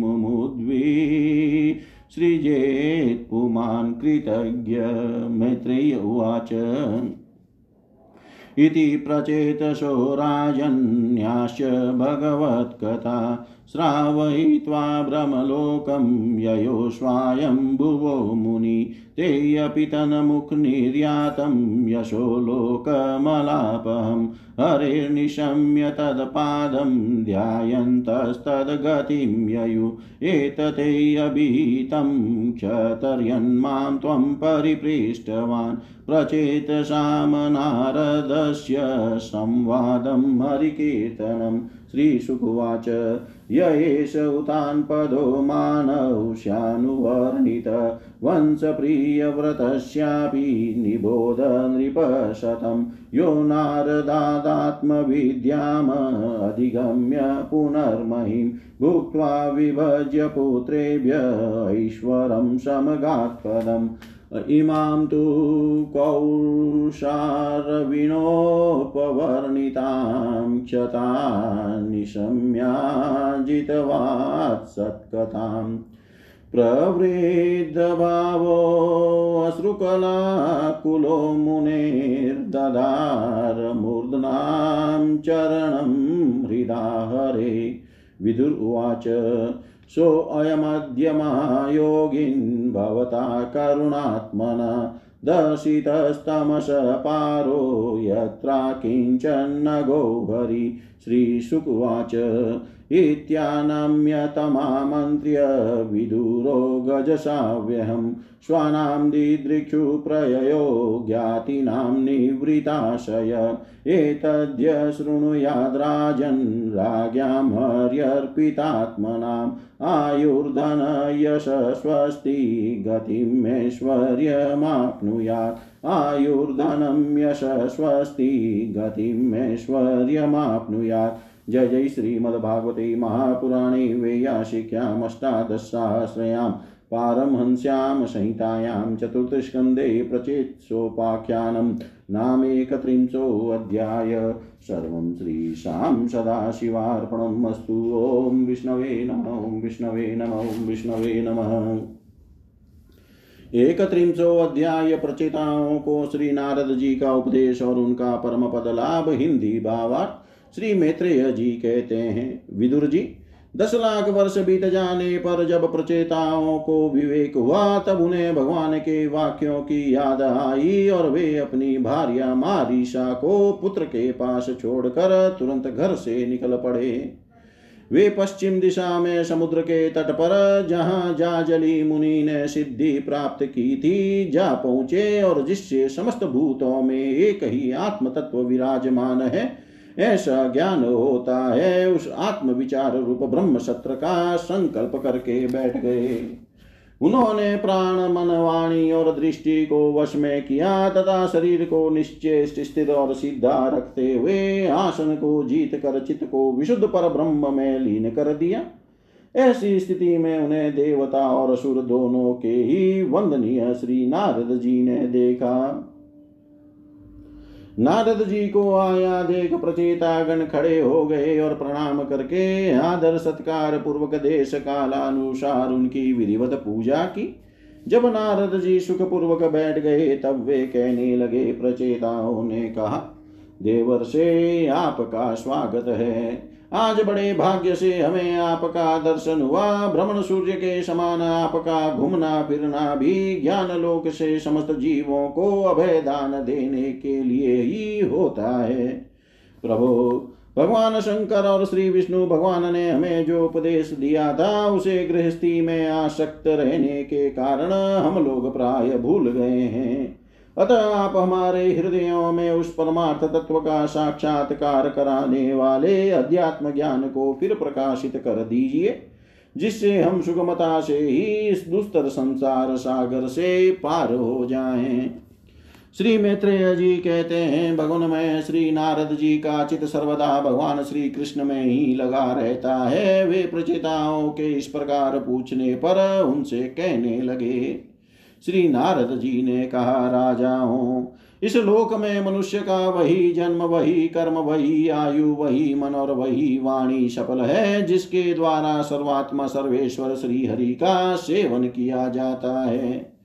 मुमुद्वी। सृजेत् पुमान् कृतज्ञ मैत्रेय उवाच। इति प्रचेतसो राजन्याश्च भगवत्कथा। श्रावयित्वा भ्रमलोकं ययो स्वायम्भुवो मुनि, ते अपि तन्मुखनिर्यातं यशो लोकमलापहं। हरेर्निशम्य तत्पादं ध्यायन्तस्तद्गतिं ययु, एतते अभिहितं क्षतर्यन्मां त्वं परिपृष्टवान्। प्रचेतसामनारदस्य संवादं हरिकीर्तनं श्रीशुकुवाच। य एष उतान्पदो मानौष्यानुवर्णित वंशप्रियव्रतस्यापि निबोध नृपशतं यो नारदादात्मविद्यामधिगम्य पुनर्महिं भुक्त्वा विभज्य पुत्रेभ्य ऐश्वरं समगात्पदम्। इमां तु कौशारविणोपवर्णितां क्षतां निशम्याजितवात् सत्कथाम्। प्रवृद्धभावोऽश्रुकलाकुलो मुनेर्ददारमूर्धनां चरणं हृदा हरे विदुर उवाच सोऽयमद्य महायोगिन् भवता करुणात्मना दशितस्तमसपारो यत्रा किञ्चन्न गोहरि श्रीशुकुवाच इत्यानम्यतमामन्त्र्य विदुरो गजसाव्यहं श्वानां दिदृक्षुप्रययो ज्ञातीनां निवृताशय। एतद्य शृणुयाद्राजन् राज्ञां हर्यर्पितात्मनाम् आयुर्धन यशस्वस्ति गतिमेश्वर्यमाप्नुयात् आयुर्धनं यशस्वस्ति गतिमेश्वर्यमाप्नुयात् जय जय श्रीमद्भागवते महापुराणे वेयाशिक्यामष्टादशसहस्रयां पारमहंस्यां संहितायां चतुर्थस्कन्धे प्रचेत्सोपाख्यानं नामेकत्रिंशोऽध्याय सर्वं श्रीशां सदाशिवार्पणम् अस्तु। ॐ विष्णवे नम विष्णवे नम विष्णवे नमः। एकत्रिंशो अध्याय प्रचेताओं को श्री नारद जी का उपदेश और उनका परम पद लाभ हिंदी भावार्थ श्री मैत्रेय जी कहते हैं, विदुर जी, दस लाख वर्ष बीत जाने पर जब प्रचेताओं को विवेक हुआ, तब उन्हें भगवान के वाक्यों की याद आई और वे अपनी भार्या मारीशा को पुत्र के पास छोड़कर तुरंत घर से निकल पड़े। वे पश्चिम दिशा में समुद्र के तट पर, जहाँ जाजली मुनि ने सिद्धि प्राप्त की थी, जा पहुँचे और जिससे समस्त भूतों में एक ही आत्म तत्व विराजमान है ऐसा ज्ञान होता है, उस आत्म विचार रूप ब्रह्म सत्र का संकल्प करके बैठ गए। उन्होंने प्राण, मन, वाणी और दृष्टि को वश में किया, तथा शरीर को निश्चय स्थिर और सीधा रखते हुए आसन को जीत कर चित्त को विशुद्ध पर ब्रह्म में लीन कर दिया। ऐसी स्थिति में उन्हें देवता और असुर दोनों के ही वंदनीय श्री नारद जी ने देखा। नारद जी को आया, देख प्रचेतागण खड़े हो गए और प्रणाम करके आदर सत्कार पूर्वक देश कालानुसार उनकी विधिवत पूजा की। जब नारद जी सुख पूर्वक बैठ गए, तब वे कहने लगे, प्रचेताओं ने कहा देवर से आपका स्वागत है। आज बड़े भाग्य से हमें आपका दर्शन हुआ। भ्रमण सूर्य के समान आपका घूमना, फिरना भी ज्ञान लोक से समस्त जीवों को अभय दान देने के लिए ही होता है। प्रभु, भगवान शंकर और श्री विष्णु भगवान ने हमें जो उपदेश दिया था, उसे गृहस्थी में आसक्त रहने के कारण हम लोग प्राय भूल गए हैं। अतः आप हमारे हृदयों में उस परमार्थ तत्व का साक्षात्कार कराने वाले अध्यात्म ज्ञान को फिर प्रकाशित कर दीजिए, जिससे हम सुगमता से ही इस दुस्तर संसार सागर से पार हो जाएँ। श्री मैत्रेय जी कहते हैं, भगवान, में श्री नारद जी का चित सर्वदा भगवान श्री कृष्ण में ही लगा रहता है। वे प्रचेताओं के इस प्रकार पूछने पर उनसे कहने लगे श्री नारद जी ने कहा राजाओं इस लोक में मनुष्य का वही जन्म, वही कर्म, वही आयु, वही मन और वही वाणी सफल है, जिसके द्वारा सर्वात्मा सर्वेश्वर श्री हरि का सेवन किया जाता है।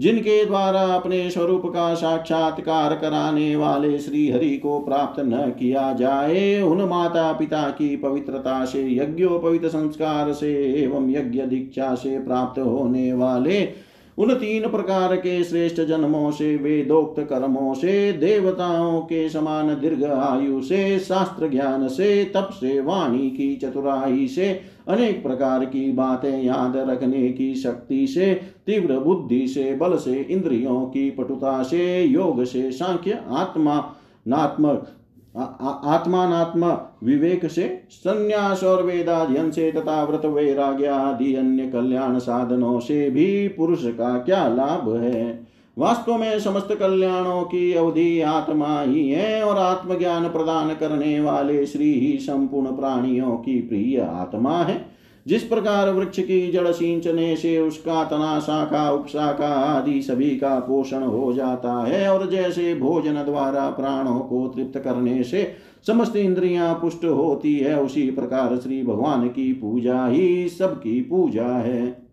जिनके द्वारा अपने स्वरूप का साक्षात्कार कराने वाले श्री हरि को प्राप्त न किया जाए, उन माता पिता की पवित्रता से, यज्ञोपवित संस्कार से एवं यज्ञ दीक्षा से प्राप्त होने वाले उन तीन प्रकार के श्रेष्ठ जन्मों से, वेदोक्त कर्मों से, देवताओं के समान दीर्घ आयु से, शास्त्र ज्ञान से, तप से, वाणी की चतुराई से, अनेक प्रकार की बातें याद रखने की शक्ति से, तीव्र बुद्धि से, बल से, इंद्रियों की पटुता से, योग से, सांख्य, आत्मा, नात्मक आत्मात्म विवेक से संन्यास और वेदाध्यन से तथा व्रत वैराग्य आदि अन्य कल्याण साधनों से भी पुरुष का क्या लाभ है? वास्तव में समस्त कल्याणों की अवधि आत्मा ही है और आत्मज्ञान प्रदान करने वाले श्री ही संपूर्ण प्राणियों की प्रिय आत्मा है। जिस प्रकार वृक्ष की जड़ सिंचने से उसका तना, शाखा, उपशाखा आदि सभी का पोषण हो जाता है और जैसे भोजन द्वारा प्राणों को तृप्त करने से समस्त इंद्रियाँ पुष्ट होती है, उसी प्रकार श्री भगवान की पूजा ही सबकी पूजा है।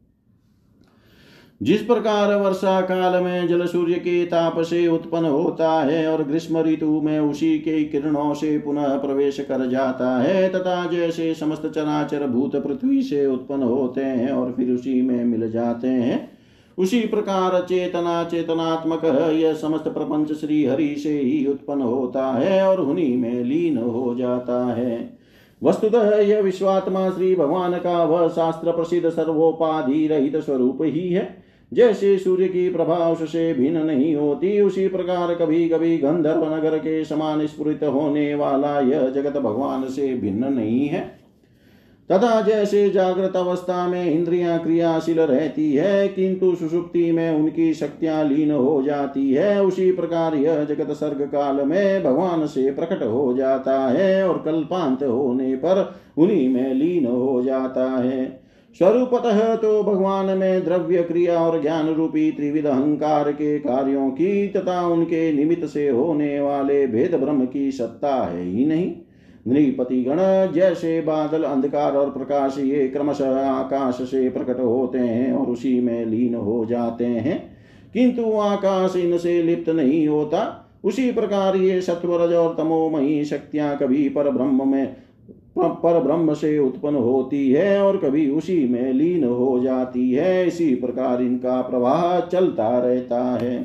जिस प्रकार वर्षा काल में जल सूर्य के ताप से उत्पन्न होता है और ग्रीष्म ऋतु में उसी के किरणों से पुनः प्रवेश कर जाता है, तथा जैसे समस्त चराचर भूत पृथ्वी से उत्पन्न होते हैं और फिर उसी में मिल जाते हैं, उसी प्रकार चेतना चेतनात्मक यह समस्त प्रपंच श्री हरि से ही उत्पन्न होता है और उन्हीं में लीन हो जाता है। वस्तुतः यह विश्वात्मा श्री भगवान का वह शास्त्र प्रसिद्ध सर्वोपाधि रहित स्वरूप ही है। जैसे सूर्य की प्रभा उससे भिन्न नहीं होती, उसी प्रकार कभी कभी गंधर्व नगर के समान स्फुरित होने वाला यह जगत भगवान से भिन्न नहीं है। तथा जैसे जागृत अवस्था में इंद्रियाँ क्रियाशील रहती है, किंतु सुषुप्ति में उनकी शक्तियाँ लीन हो जाती है, उसी प्रकार यह जगत सर्ग काल में भगवान से प्रकट हो जाता है और कल्पांत होने पर उन्हीं में लीन हो जाता है। स्वरूपतः तो भगवान में द्रव्य क्रिया और ज्ञान रूपी त्रिविध अहंकार के कार्यों की तथा उनके निमित्त से होने वाले भेद ब्रह्म की सत्ता है ही नहीं। नृपति गण, जैसे बादल अंधकार और प्रकाश, ये क्रमशः आकाश से प्रकट होते हैं और उसी में लीन हो जाते हैं। किंतु आकाश इनसे लिप्त नहीं होता। उसी प्रकार ये सत्वरज और तमोमयी शक्तियाँ कभी पर ब्रह्म में पर ब्रह्म से उत्पन्न होती है और कभी उसी में लीन हो जाती है। इसी प्रकार इनका प्रवाह चलता रहता है।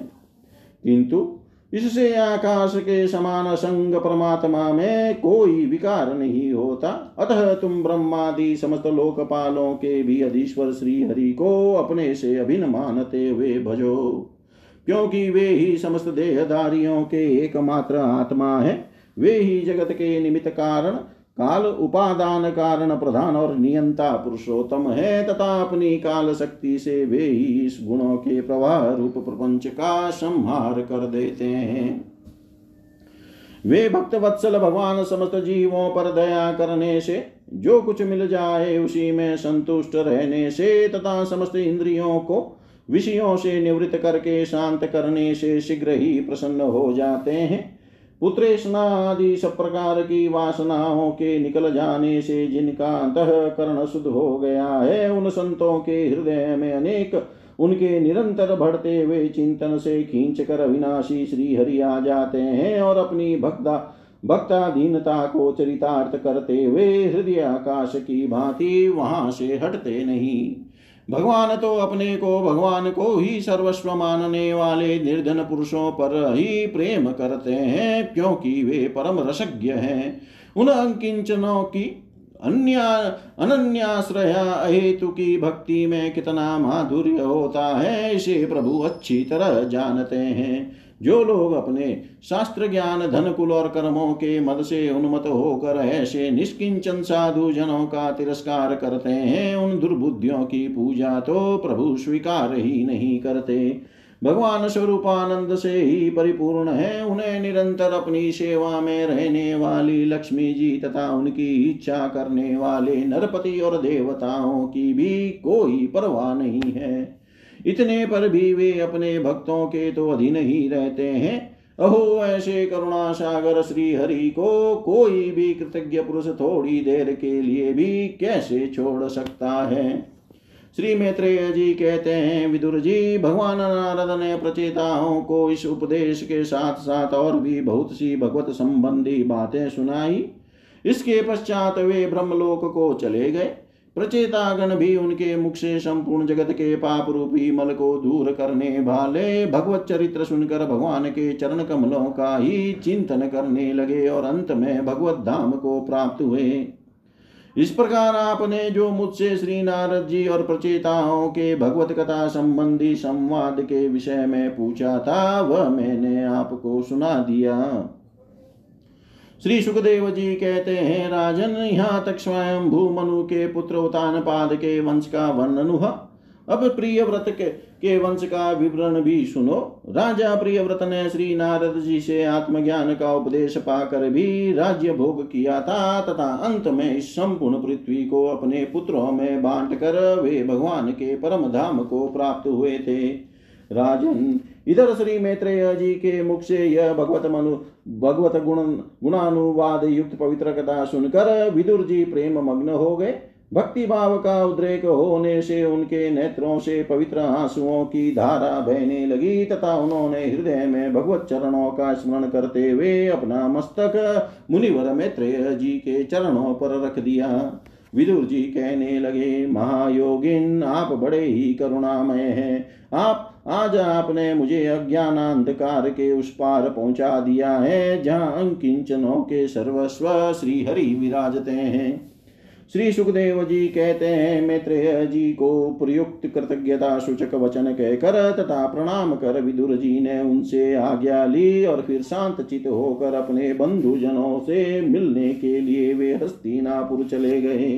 किंतु इससे आकाश के समान संग परमात्मा में कोई विकार नहीं होता। अतः तुम ब्रह्मादि समस्त लोकपालों के भी अधीश्वर श्री हरि को अपने से अभिन्न मानते हुए भजो, क्योंकि वे ही समस्त देहधारियों के एकमात्र आत्मा है। वे ही जगत के निमित्त कारण काल उपादान कारण प्रधान और नियंता पुरुषोत्तम है, तथा अपनी काल शक्ति से वे ही इस गुणों के प्रवाह रूप प्रपंच का संहार कर देते हैं। वे भक्त वत्सल भगवान समस्त जीवों पर दया करने से, जो कुछ मिल जाए उसी में संतुष्ट रहने से, तथा समस्त इंद्रियों को विषयों से निवृत्त करके शांत करने से शीघ्र ही प्रसन्न हो जाते हैं। पुत्रेशना आदि सब प्रकार की वासनाओं के निकल जाने से जिनका अंतः करण शुद्ध हो गया है, उन संतों के हृदय में अनेक उनके निरंतर बढ़ते हुए चिंतन से खींच कर अविनाशी श्री हरि आ जाते हैं और अपनी भक्ता, भक्ताधीनता को चरितार्थ करते हुए हृदय आकाश की भांति वहाँ से हटते नहीं। भगवान तो अपने को भगवान को ही सर्वस्व मानने वाले निर्धन पुरुषों पर ही प्रेम करते हैं, क्योंकि वे परम रसज्ञ हैं। उन अंकिंचनों की अन्य, अनन्याश्रया हेतु की भक्ति में कितना माधुर्य होता है, इसे प्रभु अच्छी तरह जानते हैं। जो लोग अपने शास्त्र ज्ञान, धन, कुल और कर्मों के मद से उन्मत होकर ऐसे निष्किंचन साधु जनों का तिरस्कार करते हैं, उन दुर्बुद्धियों की पूजा तो प्रभु स्वीकार ही नहीं करते। भगवान स्वरूपानंद से ही परिपूर्ण है, उन्हें निरंतर अपनी सेवा में रहने वाली लक्ष्मी जी तथा उनकी इच्छा करने वाले नरपति और देवताओं की भी कोई परवाह नहीं है। इतने पर भी वे अपने भक्तों के तो अधीन ही रहते हैं। अहो, ऐसे करुणा सागर श्री हरि को कोई भी कृतज्ञ पुरुष थोड़ी देर के लिए भी कैसे छोड़ सकता है? श्री मैत्रेय जी कहते हैं, विदुर जी, भगवान नारद ने प्रचेताओं को इस उपदेश के साथ साथ और भी बहुत सी भगवत संबंधी बातें सुनाई। इसके पश्चात वे ब्रह्मलोक को चले गए। प्रचेतागण भी उनके मुख से संपूर्ण जगत के पाप रूपी मल को दूर करने वाले भगवत चरित्र सुनकर भगवान के चरण कमलों का ही चिंतन करने लगे और अंत में भगवत धाम को प्राप्त हुए। इस प्रकार आपने जो मुझसे श्री नारद जी और प्रचेताओं के भगवत कथा संबंधी संवाद के विषय में पूछा था, वह मैंने आपको सुना दिया। श्री सुखदेव जी कहते हैं राजन यहाँ तक स्वयं भूमनु के पुत्र उतान पाद के वंश का वर्णन हुआ। अब प्रिय व्रत के, के वंश का विवरण भी सुनो। राजा प्रिय व्रत ने श्री नारद जी से आत्मज्ञान का उपदेश पाकर भी राज्य भोग किया था तथा अंत में इस संपूर्ण पृथ्वी को अपने पुत्रों में बांट कर वे भगवान के परम धाम को प्राप्त हुए थे। राजन इधर श्री मैत्रेय जी के मुख से यह भगवत मनु, भगवत गुण, गुणानुवाद युक्त पवित्र कथा सुनकर विदुर जी प्रेम मग्न हो गए। भक्ति भाव का उद्रेक होने से उनके नेत्रों से पवित्र आंसुओं की धारा बहने लगी तथा उन्होंने हृदय में भगवत चरणों का स्मरण करते हुए अपना मस्तक मुनिवर मैत्रेय जी के चरणों पर रख दिया। विदुर जी कहने लगे, महायोगिन, आप बड़े ही करुणामय हैं। आप आज आपने मुझे अज्ञानांधकार के उस पार पहुँचा दिया है, जहाँ अंकिंचनों के सर्वस्व श्री हरि विराजते हैं। श्री सुखदेव जी कहते हैं, मैत्रेय जी को प्रयुक्त कृतज्ञता सूचक वचन कहकर तथा प्रणाम कर विदुर जी ने उनसे आज्ञा ली और फिर शांत चित होकर अपने बंधुजनों से मिलने के लिए वे हस्तिनापुर चले गए।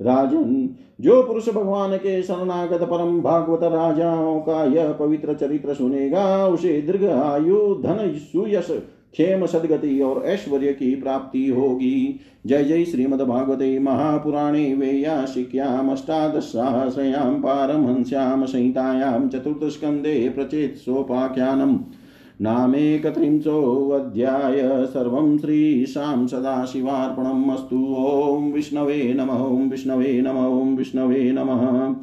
राजन जो पुरुष भगवान के शरणागत परम भागवत राजाओं का यह पवित्र चरित्र सुनेगा, उसे दीर्घ आयु, धन सुयश क्षेम, सदगति और ऐश्वर्य की प्राप्ति होगी। जय जय श्रीमद्भागवते महापुराणे वेयाशिक्याम्, अष्टादशसहस्रयां, पारमहंस्यां, संहितायां चतुर्थस्कन्धे प्रचेत् सोपाख्यानम् नामेकत्रिंशोऽध्याय सर्वं श्रीशां सदाशिवार्पणम् अस्तु। ॐ विष्णवे नमः, ॐ विष्णवे नमः, ॐ विष्णवे नमः।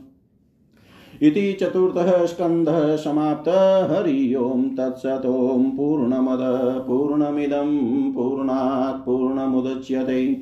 इति चतुर्थः स्कन्धः समाप्तः। हरि ओं तत्सत् पूर्णमद पूर्णमिदं पूर्णात् पूर्णमुदच्यते।